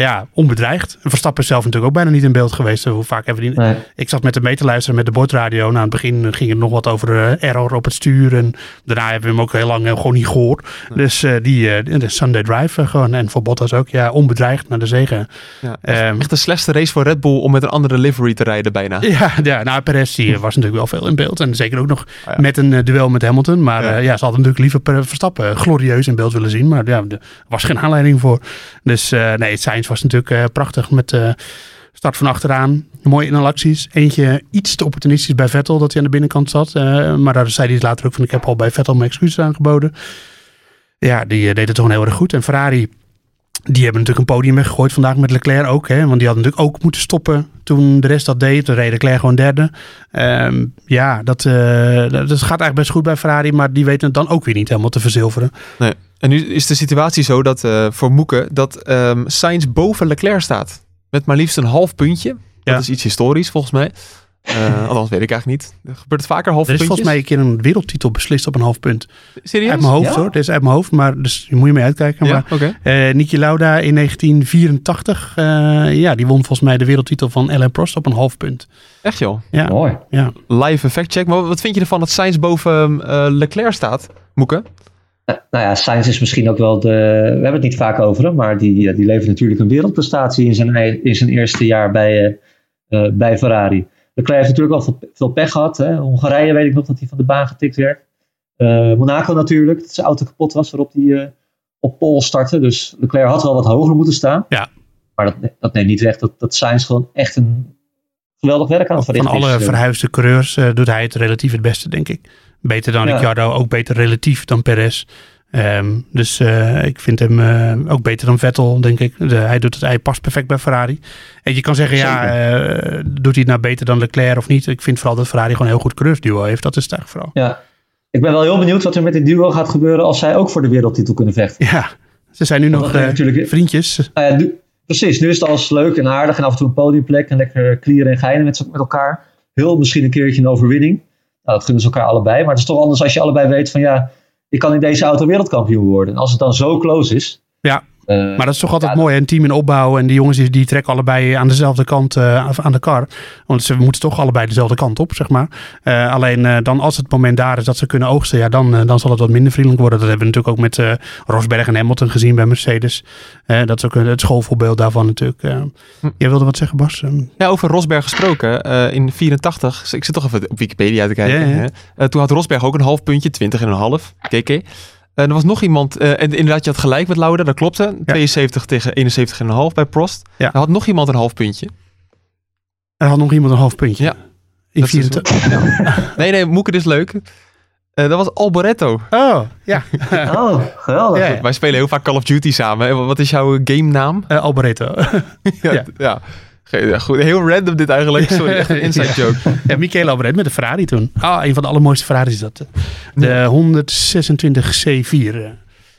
ja, onbedreigd. En Verstappen is zelf natuurlijk ook bijna niet in beeld geweest. Hoe vaak hebben die... Nee. Ik zat met hem mee te luisteren met de bordradio. Nou, aan het begin ging het nog wat over error op het stuur. En daarna hebben we hem ook heel lang gewoon niet gehoord. Dus die de Sunday Drive gewoon. En voor Bottas ook. Ja, onbedreigd naar de zegen. Ja, um, echt de slechtste race voor Red Bull om met een andere livery te rijden bijna. Ja, ja nou Perez die was natuurlijk wel veel in beeld. En zeker ook nog ah, ja. met een duel met Hamilton. Maar ja. Ja, ze hadden natuurlijk liever Verstappen glorieus in beeld willen zien. Maar ja, er was geen aanleiding voor. Dus nee, Sainz was natuurlijk prachtig met start van achteraan. Mooie inhalacties. Eentje iets te opportunistisch bij Vettel dat hij aan de binnenkant zat. maar daar zei hij later ook van ik heb al bij Vettel mijn excuses aangeboden. Ja, die deed het toch heel erg goed. En Ferrari... Die hebben natuurlijk een podium weggegooid vandaag met Leclerc ook. Hè? Want die had natuurlijk ook moeten stoppen toen de rest dat deed. Toen reed Leclerc gewoon derde. Um, ja, dat, dat gaat eigenlijk best goed bij Ferrari. Maar die weten het dan ook weer niet helemaal te verzilveren. Nee. En nu is de situatie zo dat uh, voor Moeken dat um, Sainz boven Leclerc staat. Met maar liefst een half puntje. Dat ja. is iets historisch volgens mij. Uh, althans, weet ik eigenlijk niet. Gebeurt het vaker half Er is puntjes? volgens mij een keer een wereldtitel beslist op een half punt. Serieus? Uit mijn hoofd ja? hoor. Dit is uit mijn hoofd, maar dus je moet je mee uitkijken. Ja, maar, okay. uh, Niki Lauda in 1984, uh, ja, die won volgens mij de wereldtitel van Alain Prost op een half punt. Echt joh? Ja. Mooi. Ja. Live effect check. Maar wat vind je ervan dat Sainz boven uh, Leclerc staat, Moeke? Nou ja, Sainz is misschien ook wel de. We hebben het niet vaak over hem, maar die, die levert natuurlijk een wereldprestatie in zijn, in zijn eerste jaar bij, uh, bij Ferrari. Leclerc heeft natuurlijk al veel, veel pech gehad. Hè. Hongarije weet ik nog dat hij van de baan getikt werd. Uh, Monaco natuurlijk, dat zijn auto kapot was waarop hij uh, op pol startte. Dus Leclerc had wel wat hoger moeten staan. Ja. Maar dat, dat neemt niet weg dat, dat Sainz gewoon echt een geweldig werk aan het verrichten is. Van alle verhuisde coureurs doet hij het relatief het beste, denk ik. Beter dan ja. Ricciardo, ook beter relatief dan Perez. Um, dus uh, ik vind hem uh, ook beter dan Vettel, denk ik. De, hij, doet het, hij past perfect bij Ferrari. En je kan zeggen, Zeker. ja, uh, doet hij het nou beter dan Leclerc of niet? Ik vind vooral dat Ferrari gewoon een heel goed coureursduo heeft. Dat is het eigenlijk vooral. Ja, ik ben wel heel benieuwd wat er met dit duo gaat gebeuren als zij ook voor de wereldtitel kunnen vechten. Ja, ze zijn nu Want nog natuurlijk... vriendjes. Nou nu, precies, nu is het alles leuk en aardig en af en toe een podiumplek en lekker klieren en geinen met, met elkaar. Heel misschien een keertje een overwinning. Nou, dat gunnen ze elkaar allebei. Maar het is toch anders als je allebei weet van ja ik kan in deze auto wereldkampioen worden. En als het dan zo close is. Ja, uh, maar dat is toch altijd ja, mooi. Een team in opbouw. En die jongens die, die trekken allebei aan dezelfde kant uh, aan de kar. Want ze moeten toch allebei dezelfde kant op, zeg maar. Uh, alleen dan als het moment daar is dat ze kunnen oogsten. Ja, dan, dan zal het wat minder vriendelijk worden. Dat hebben we natuurlijk ook met Rosberg en Hamilton gezien bij Mercedes. dat is ook het schoolvoorbeeld daarvan natuurlijk. Hm. Jij wilde wat zeggen, Bas? Ja, over Rosberg gesproken. in 84, ik zit toch even op Wikipedia te kijken. Ja, ja. toen had Rosberg ook een half puntje, 20 en een half. KK. Uh, er was nog iemand, uh, en inderdaad, je had gelijk met Lauda, dat klopte. Ja. 72 tegen 71,5 bij Prost. Ja. Er had nog iemand een half puntje. Er had nog iemand een half puntje. Ja. In Dat is 24. Nee, nee, Moeke, dit is leuk. Eh, dat was Alboretto. Oh, ja. Oh, geweldig. Ja, ja. Wij spelen heel vaak Call of Duty samen. En Wat is jouw game naam? Eh, Alboreto. Ja. Ja. goed. Heel random dit eigenlijk. Sorry, echt een inside Ja. joke. ja, Michele Alboreto met de Ferrari toen. Ah, een van de allermooiste Ferraris is dat. De 126 C4. eh.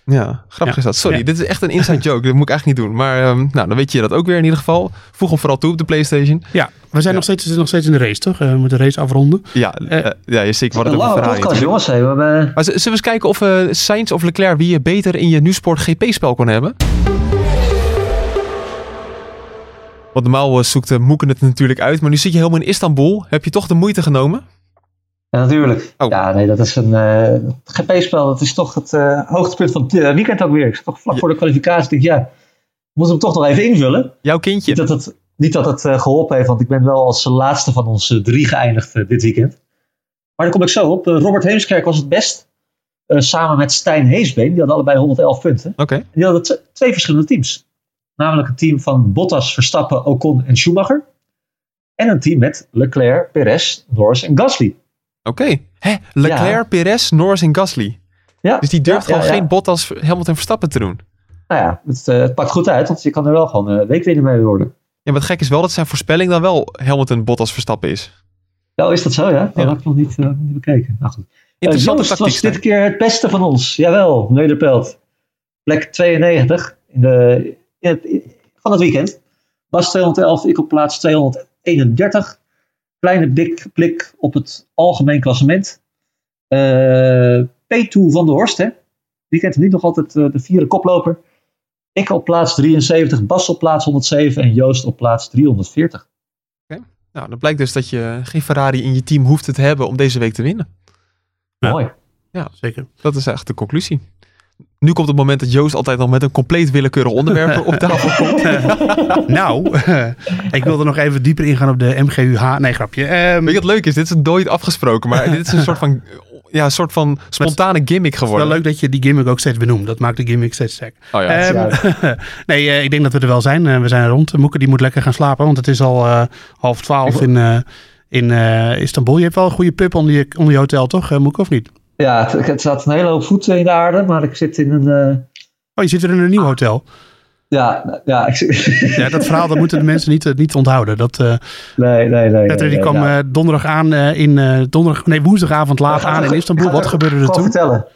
Ja, grappig Ja. is dat. Sorry, Ja. dit is echt een inside joke. Dat moet ik eigenlijk niet doen. Maar ehm, nou, dan weet je dat ook weer in ieder geval. Voeg hem vooral toe op de PlayStation. Ja, we zijn Ja. nog, steeds, nog steeds in de race, toch? Eh, we moeten de race afronden. Ja, Eh. ja je Een hadden het over Ferrari. podcast, natuurlijk. jongens. Hey, we. Maar zullen we eens kijken of eh Sainz of Leclerc wie je beter in je Nu-Sport GP-spel kon hebben? Want normaal eh, zoekt de Moeken het natuurlijk uit. Maar nu zit je helemaal in Istanbul. Heb je toch de moeite genomen? Ja, natuurlijk. Oh. Ja, nee, dat is een eh, GP-spel. Dat is toch het eh, hoogtepunt van het eh, weekend ook weer. Ik toch vlak Ja. voor de kwalificatie. Ik denk, ja, we moeten hem toch nog even invullen. Jouw Niet kindje. dat het, niet dat het eh, geholpen heeft, want ik ben wel als laatste van ons eh, drie geëindigd eh, dit weekend. Maar daar kom ik zo op. Eh, Robert Heemskerk was het best. eh, samen met Stijn Heesbeen. Die hadden allebei 111 punten. Oké. Die hadden twee verschillende teams. Namelijk een team van Bottas, Verstappen, Ocon en Schumacher. En een team met Leclerc, Perez, Norris en Gasly. Oké. Hè? Leclerc, Ja. Perez, Norris en Gasly. Ja, Dus die durft ja, gewoon geen Bottas, Hamilton, Verstappen te doen. Nou ja, het, eh, het pakt goed uit, want je kan er wel gewoon uh, weekwinner mee worden. Ja, het gek is wel dat zijn voorspelling dan wel Hamilton, Bottas, Verstappen is. Nou, is dat zo, ja? Dat Ja. heb ik nog niet, eh, niet bekeken. Nou goed. Interessante Uh, was dit keer het beste van ons. Jawel, Nederpelt. Plek 92 in de, van het weekend. Bas 211, ik op plaats 231. Kleine blik, blik op het algemeen klassement. Eh P2 van der Horst, hè? Die kent hem niet nog altijd eh, de vierde koploper. Ik op plaats 73, Bas op plaats 107 en Joost op plaats 340. Nou, dan blijkt dus dat je geen Ferrari in je team hoeft te hebben om deze week te winnen. Ja. Mooi. Zeker. Dat is echt de conclusie. Nu komt het moment dat Joost altijd nog met een compleet willekeurig onderwerp op tafel komt. Nou, ik wilde nog even dieper ingaan op de MGUH. Nee, grapje. Weet je wat leuk is? Dit is nooit afgesproken, maar dit is een soort van, ja, een soort van spontane gimmick het is wel geworden. leuk dat je die gimmick ook steeds benoemt. Dat maakt de gimmick steeds sterk. Oh ja. Ehm, nee, eh, ik denk dat we er wel zijn. Eh, we zijn er rond. Moeke die moet lekker gaan slapen, want het is al eh, half twaalf in, in Istanbul. Je hebt wel een goede pub onder je, onder je hotel, toch, Moeke, of niet? Ja, het, het staat een hele hoop voeten in de aarde, maar ik zit in een. eh, Oh, je zit er in een nieuw hotel. ja, ja, ik. Ja, dat verhaal dat moeten de mensen niet, eh, niet onthouden. Dat, eh nee, nee, nee. Petter die nee, kwam ja. donderdag aan in donderdag, nee, woensdagavond laat Ja, aan in Istanbul. Wat gebeurde er toen? vertellen.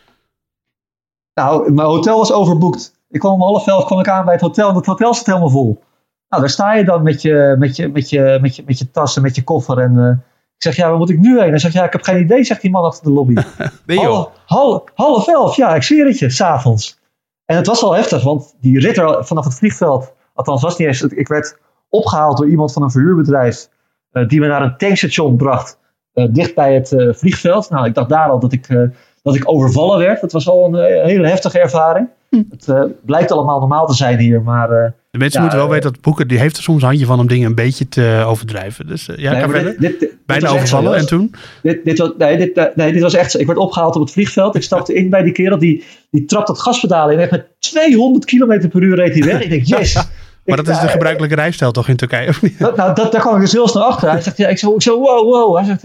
Nou, mijn hotel was overboekt. Ik kwam om half elf kwam ik aan bij het hotel en het hotel zat helemaal vol. Nou, daar sta je dan met je, met je, met je, met je, met je tas en met je koffer. En ik zeg, ja, waar moet ik nu heen? Hij zegt, ja, ik heb geen idee, zegt die man achter de lobby. nee joh. Half, half, half elf, ja, ik zweer het je, s'avonds. En het was wel heftig, want die rit er vanaf het vliegveld, althans was niet eens, ik werd opgehaald door iemand van een verhuurbedrijf, eh, die me naar een tankstation bracht, eh, dicht bij het eh, vliegveld. Nou, ik dacht daar al dat ik, eh, dat ik overvallen werd. Dat was al een hele heftige ervaring. Het eh, blijkt allemaal normaal te zijn hier, maar... De mensen Ja, moeten wel eh, weten dat Boeken, die heeft er soms een handje van om dingen een beetje te overdrijven. Dus eh, ja, nee, kan verder. dit, dit, dit, dit Bijna overvallen en toen? Dit, dit, was, nee, dit, eh, nee, dit was echt zo. Ik werd opgehaald op het vliegveld. Ik stapte in bij die kerel. Die, die trapt het gaspedaal in. Echt met 200 km per uur reed hij weg. Ik denk, yes. Maar dat is de gebruikelijke rijstijl toch in Turkije? Of niet? Dat, nou, dat, daar kwam ik dus heel snel achter. Hij zegt, ja, ik zo, ik zo wow, wow. Hij zegt,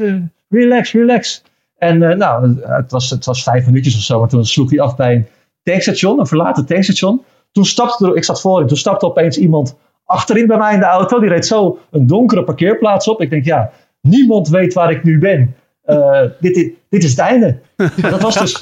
relax, relax. En nou, het was, het was vijf minuutjes of zo. Maar toen sloeg hij af bij een tankstation, een verlaten tankstation. Toen stapte er, ik zat voorin, toen stapte opeens iemand achterin bij mij in de auto. Die reed zo een donkere parkeerplaats op. Ik denk, ja, niemand weet waar ik nu ben. Eh, dit, dit, dit is het einde. dat was dus,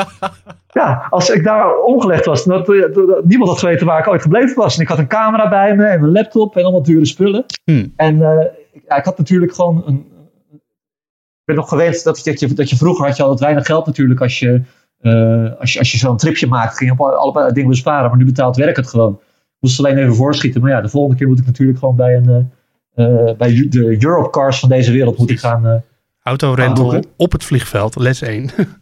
ja, als ik daar omgelegd was, dat, dat- niemand had geweten waar ik ooit gebleven was. En ik had een camera bij me en mijn laptop en allemaal dure spullen. Hmm. En eh, ik- ja, ik had natuurlijk gewoon een. Ik ben nog gewend dat, dat, je, dat je vroeger had je altijd weinig geld natuurlijk als je, eh, als je, als je zo'n tripje maakt. Ging je op allebei dingen besparen, maar nu betaalt werk het gewoon. Ik moest alleen even voorschieten. Maar ja, de volgende keer moet ik natuurlijk gewoon bij, een, eh, eh, bij de Europe Cars van deze wereld moet ik gaan. eh, Autorental op het vliegveld, les 1.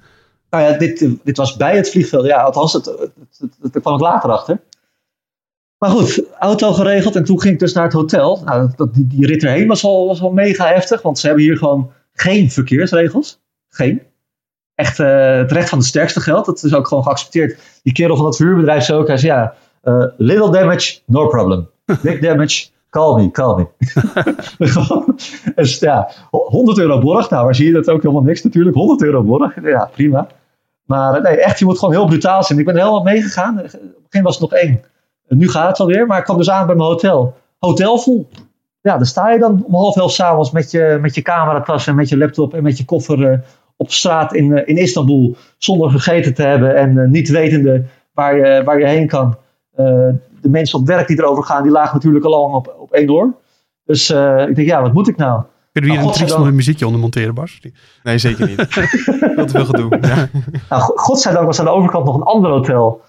Nou ja, dit, dit was bij het vliegveld. Ja, althans, het, het, het, daar kwam ik later achter. Maar goed, auto geregeld en toen ging ik dus naar het hotel. Nou, dat, die, die rit erheen was al, was al mega heftig, want ze hebben hier gewoon geen verkeersregels. Geen. Echt eh, het recht van de sterkste geld. Dat is ook gewoon geaccepteerd. Die kerel van het verhuurbedrijf zei ook, hij zei ja, eh, little damage, no problem. Big damage, Call me, call me. dus ja, 100 euro borg. Nou, waar zie je dat ook helemaal niks natuurlijk. 100 euro borg. Ja, prima. Maar eh, nee, echt, je moet gewoon heel brutaal zijn. Ik ben er helemaal meegegaan. Op het begin was het nog één. Nu gaat het alweer. Maar ik kwam dus aan bij mijn hotel. Hotel vol. Ja, dan sta je dan om half elf s'avonds met je, met je cameratas en met je laptop en met je koffer uh, op straat in, uh, in Istanbul. Zonder gegeten te hebben en uh, niet wetende waar je, waar je heen kan. de mensen op werk die erover gaan, die lagen natuurlijk al lang op, op één oor. Dus ik denk, ja, wat moet ik nou? Kunnen we hier nou, een triest muziekje onder monteren, Bas? Nee, zeker niet. Veel te veel gedoe. Ja. Nou, godzijdank was aan de overkant nog een ander hotel.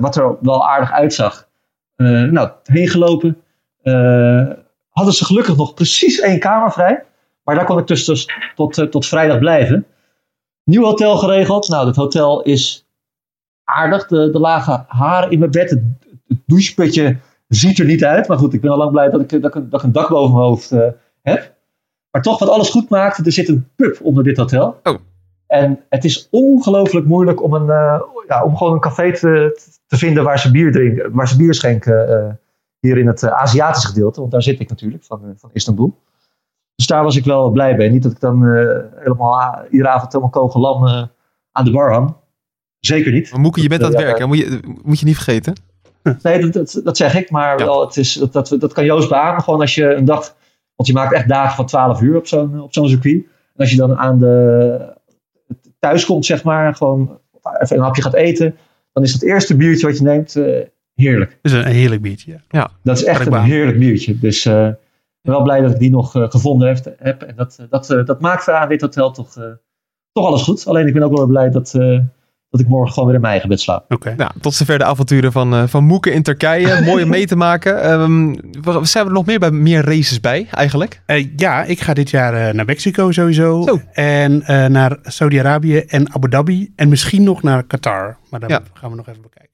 wat er wel aardig uitzag. nou, heen gelopen. Uh, hadden ze gelukkig nog precies één kamer vrij. Maar daar kon ik dus, dus tot, uh, tot vrijdag blijven. Nieuw hotel geregeld. Nou, het hotel is aardig. De, de lage haren in mijn bed. Het, het, doucheputje ziet er niet uit. Maar goed, ik ben al lang blij dat ik, dat ik, dat ik een dak boven mijn hoofd uh, heb. Maar toch, wat alles goed maakt, er zit een pub onder dit hotel. Oh. En het is ongelooflijk moeilijk om, een, ja, om gewoon een café te, te vinden waar ze bier drinken, waar ze bier schenken hier in het Aziatische gedeelte, want daar zit ik natuurlijk, van, van Istanbul. Dus daar was ik wel blij bij. Niet dat ik dan uh, helemaal iedere avond helemaal kogelam aan de bar hang. Zeker niet. Maar Moeke, je bent aan het werken, moet, je, moet je niet vergeten. Nee, dat, dat, dat zeg ik, maar ja. wel, het is, dat, dat, dat kan Joost beamen. Gewoon als je een dag, want je maakt echt dagen van 12 uur op zo'n op zo'n circuit. En als je dan aan de thuis komt, zeg maar, gewoon even een hapje gaat eten, dan is het eerste biertje wat je neemt heerlijk. Dat is een heerlijk biertje. Ja, dat is echt een heerlijk biertje. Dus uh, ben wel blij dat ik die nog uh, gevonden heb. heb. En dat, dat, uh, dat maakt aan dit hotel toch, toch alles goed. Alleen ik ben ook wel blij dat, dat ik morgen gewoon weer in mijn eigen bed slaap. Oké. Okay. Nou, tot zover de avonturen van, van Moeken in Turkije. Mooi om mee te maken. Um, zijn we er nog meer bij meer races bij eigenlijk? ja, ik ga dit jaar naar Mexico sowieso. Zo. En naar Saudi-Arabië en Abu Dhabi. En misschien nog naar Qatar. Maar daar ja. gaan we nog even bekijken.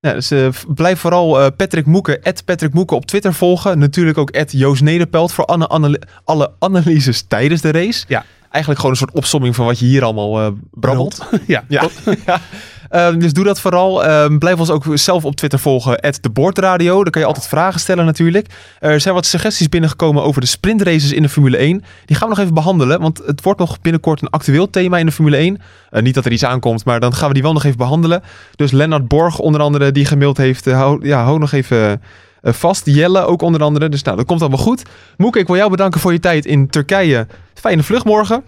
Dus uh, blijf vooral uh, Patrick Moeken, Patrick Moeken op Twitter volgen. Natuurlijk ook Joost Nederpelt voor alle, alle, alle analyses tijdens de race. Ja. Eigenlijk gewoon een soort opsomming van wat je hier allemaal uh, brabbelt. ja, ja. ja. Uh, dus doe dat vooral. Uh, blijf ons ook zelf op Twitter volgen, @deboordradio. Daar kan je altijd vragen stellen natuurlijk. Er zijn wat suggesties binnengekomen over de sprintraces in de Formule 1. Die gaan we nog even behandelen, want het wordt nog binnenkort een actueel thema in de Formule 1. Uh, niet dat er iets aankomt, maar dan gaan we die wel nog even behandelen. Dus Lennart Borg onder andere, die gemaild heeft, hou, ja, hou nog even... vast. Jelle ook onder andere. Dus nou, dat komt allemaal goed. Moeke, ik wil jou bedanken voor je tijd in Turkije. Fijne vlucht morgen.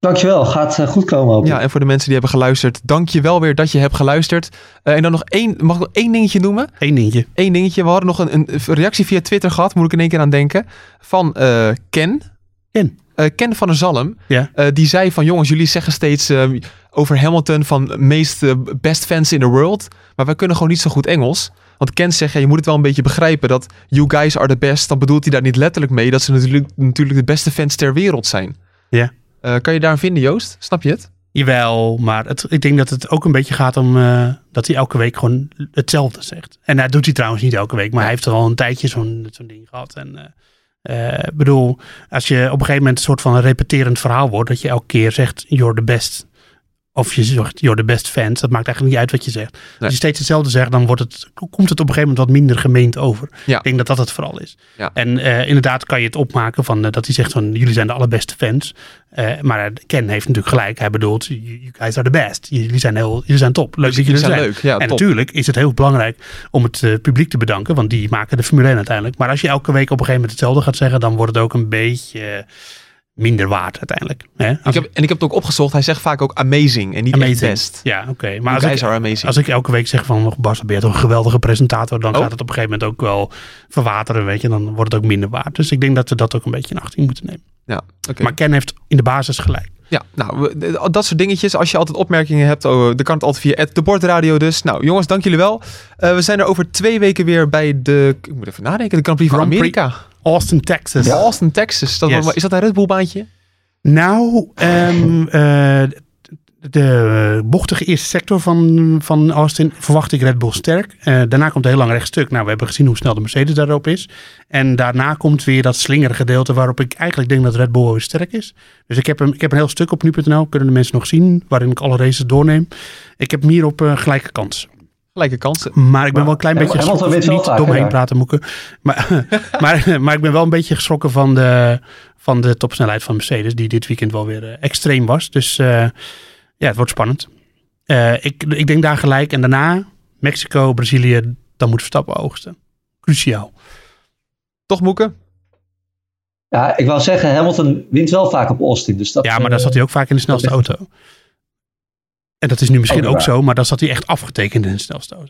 Dankjewel, gaat uh, goed komen. Ja, en voor de mensen die hebben geluisterd, dank je wel weer dat je hebt geluisterd. Uh, en dan nog één, mag ik nog één dingetje noemen? Eén dingetje. Eén dingetje. We hadden nog een, een, reactie via Twitter gehad, moet ik in één keer aan denken, van uh, Ken. Ken. Ken van der Zalm. Ja. die zei van, jongens, jullie zeggen steeds over Hamilton van meest best fans in the world. Maar wij kunnen gewoon niet zo goed Engels. Want Ken zegt, ja, je moet het wel een beetje begrijpen dat you guys are the best. Dan bedoelt hij daar niet letterlijk mee dat ze natuurlijk, natuurlijk de beste fans ter wereld zijn. Ja. Uh, kan je daar vinden, Joost? Snap je het? Jawel, maar het, ik denk dat het ook een beetje gaat om uh, dat hij elke week gewoon hetzelfde zegt. En dat doet hij trouwens niet elke week, maar hij heeft er al een tijdje zo'n zo'n ding gehad. En uh, bedoel, als je op een gegeven moment een soort van repeterend verhaal wordt, dat je elke keer zegt, you're the best of je zegt, you're the best fans. Dat maakt eigenlijk niet uit wat je zegt. Nee. Als je steeds hetzelfde zegt, dan wordt het, komt het op een gegeven moment wat minder gemeend over. Ja. Ik denk dat dat het vooral is. Ja. En uh, inderdaad kan je het opmaken van uh, dat hij zegt van jullie zijn de allerbeste fans. Uh, maar Ken heeft natuurlijk gelijk. Hij bedoelt, you guys are the best. Jullie zijn, heel, jullie zijn top. Leuk dus dat jullie zijn. zijn. Leuk. Ja, en top. natuurlijk is het heel belangrijk om het publiek te bedanken. Want die maken de Formule 1 uiteindelijk. Maar als je elke week op een gegeven moment hetzelfde gaat zeggen, dan wordt het ook een beetje minder waard uiteindelijk. Hè? Ik heb, en ik heb het ook opgezocht. Hij zegt vaak ook amazing en niet amazing. best. Ja, oké. Okay. Maar als ik, amazing. als ik elke week zeg van Bas, ben je toch een geweldige presentator, dan oh. gaat het op een gegeven moment ook wel verwateren, weet je. Dan wordt het ook minder waard. Dus ik denk dat we dat ook een beetje in achting moeten nemen. Ja, okay. Maar Ken heeft in de basis gelijk. Ja, nou, dat soort dingetjes. Als je altijd opmerkingen hebt, oh, dan kan het altijd via de bordradio dus. Nou, jongens, dank jullie wel. Uh, we zijn er over twee weken weer bij de, ik moet even nadenken, de Grand Prix van Amerika. Austin, Texas. Ja, Austin, Texas. Dat yes. Is dat een Red Bull baantje? Nou, um, uh, de bochtige eerste sector van, van Austin verwacht ik Red Bull sterk. Uh, daarna komt een heel lang rechtstuk. Nou, we hebben gezien hoe snel de Mercedes daarop is. En daarna komt weer dat slingergedeelte waarop ik eigenlijk denk dat Red Bull weer sterk is. Dus ik heb een, ik heb een heel stuk op nu.nl, kunnen de mensen nog zien, waarin ik alle races doorneem. Ik heb hem hier op uh, gelijke kans. Gelijke kansen. Maar ik ben wel een klein beetje Hamilton geschrokken. Niet vaker daar. praten, Moeke. Maar, maar, maar ik ben wel een beetje geschrokken van de, van de topsnelheid van Mercedes. Die dit weekend wel weer eh, extreem was. Dus eh, ja, het wordt spannend. Eh, ik, ik denk daar gelijk. En daarna Mexico, Brazilië. Dan moet Verstappen oogsten. Cruciaal. Toch Moeke? Ja, ik wou zeggen, Hamilton wint wel vaak op Austin. Dus dat, Ja, maar dan zat hij ook vaak in de snelste dat is- auto. En dat is nu misschien Ook zo. Maar dan zat hij echt afgetekend in de auto.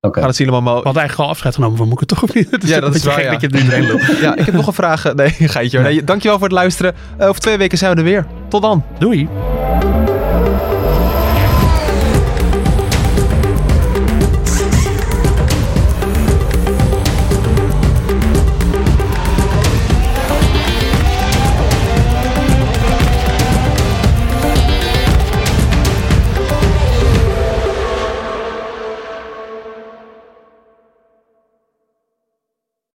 Oké. Gaat het zien allemaal... We hadden eigenlijk al afscheid genomen van Moeke, toch? Of niet? Het Ja, dat is waar, gek ja. dat je het loopt. Ja, ik heb nog een vraag. Nee, geitje. Nee, dankjewel voor het luisteren. Eh, over twee weken zijn we er weer. Tot dan. Doei.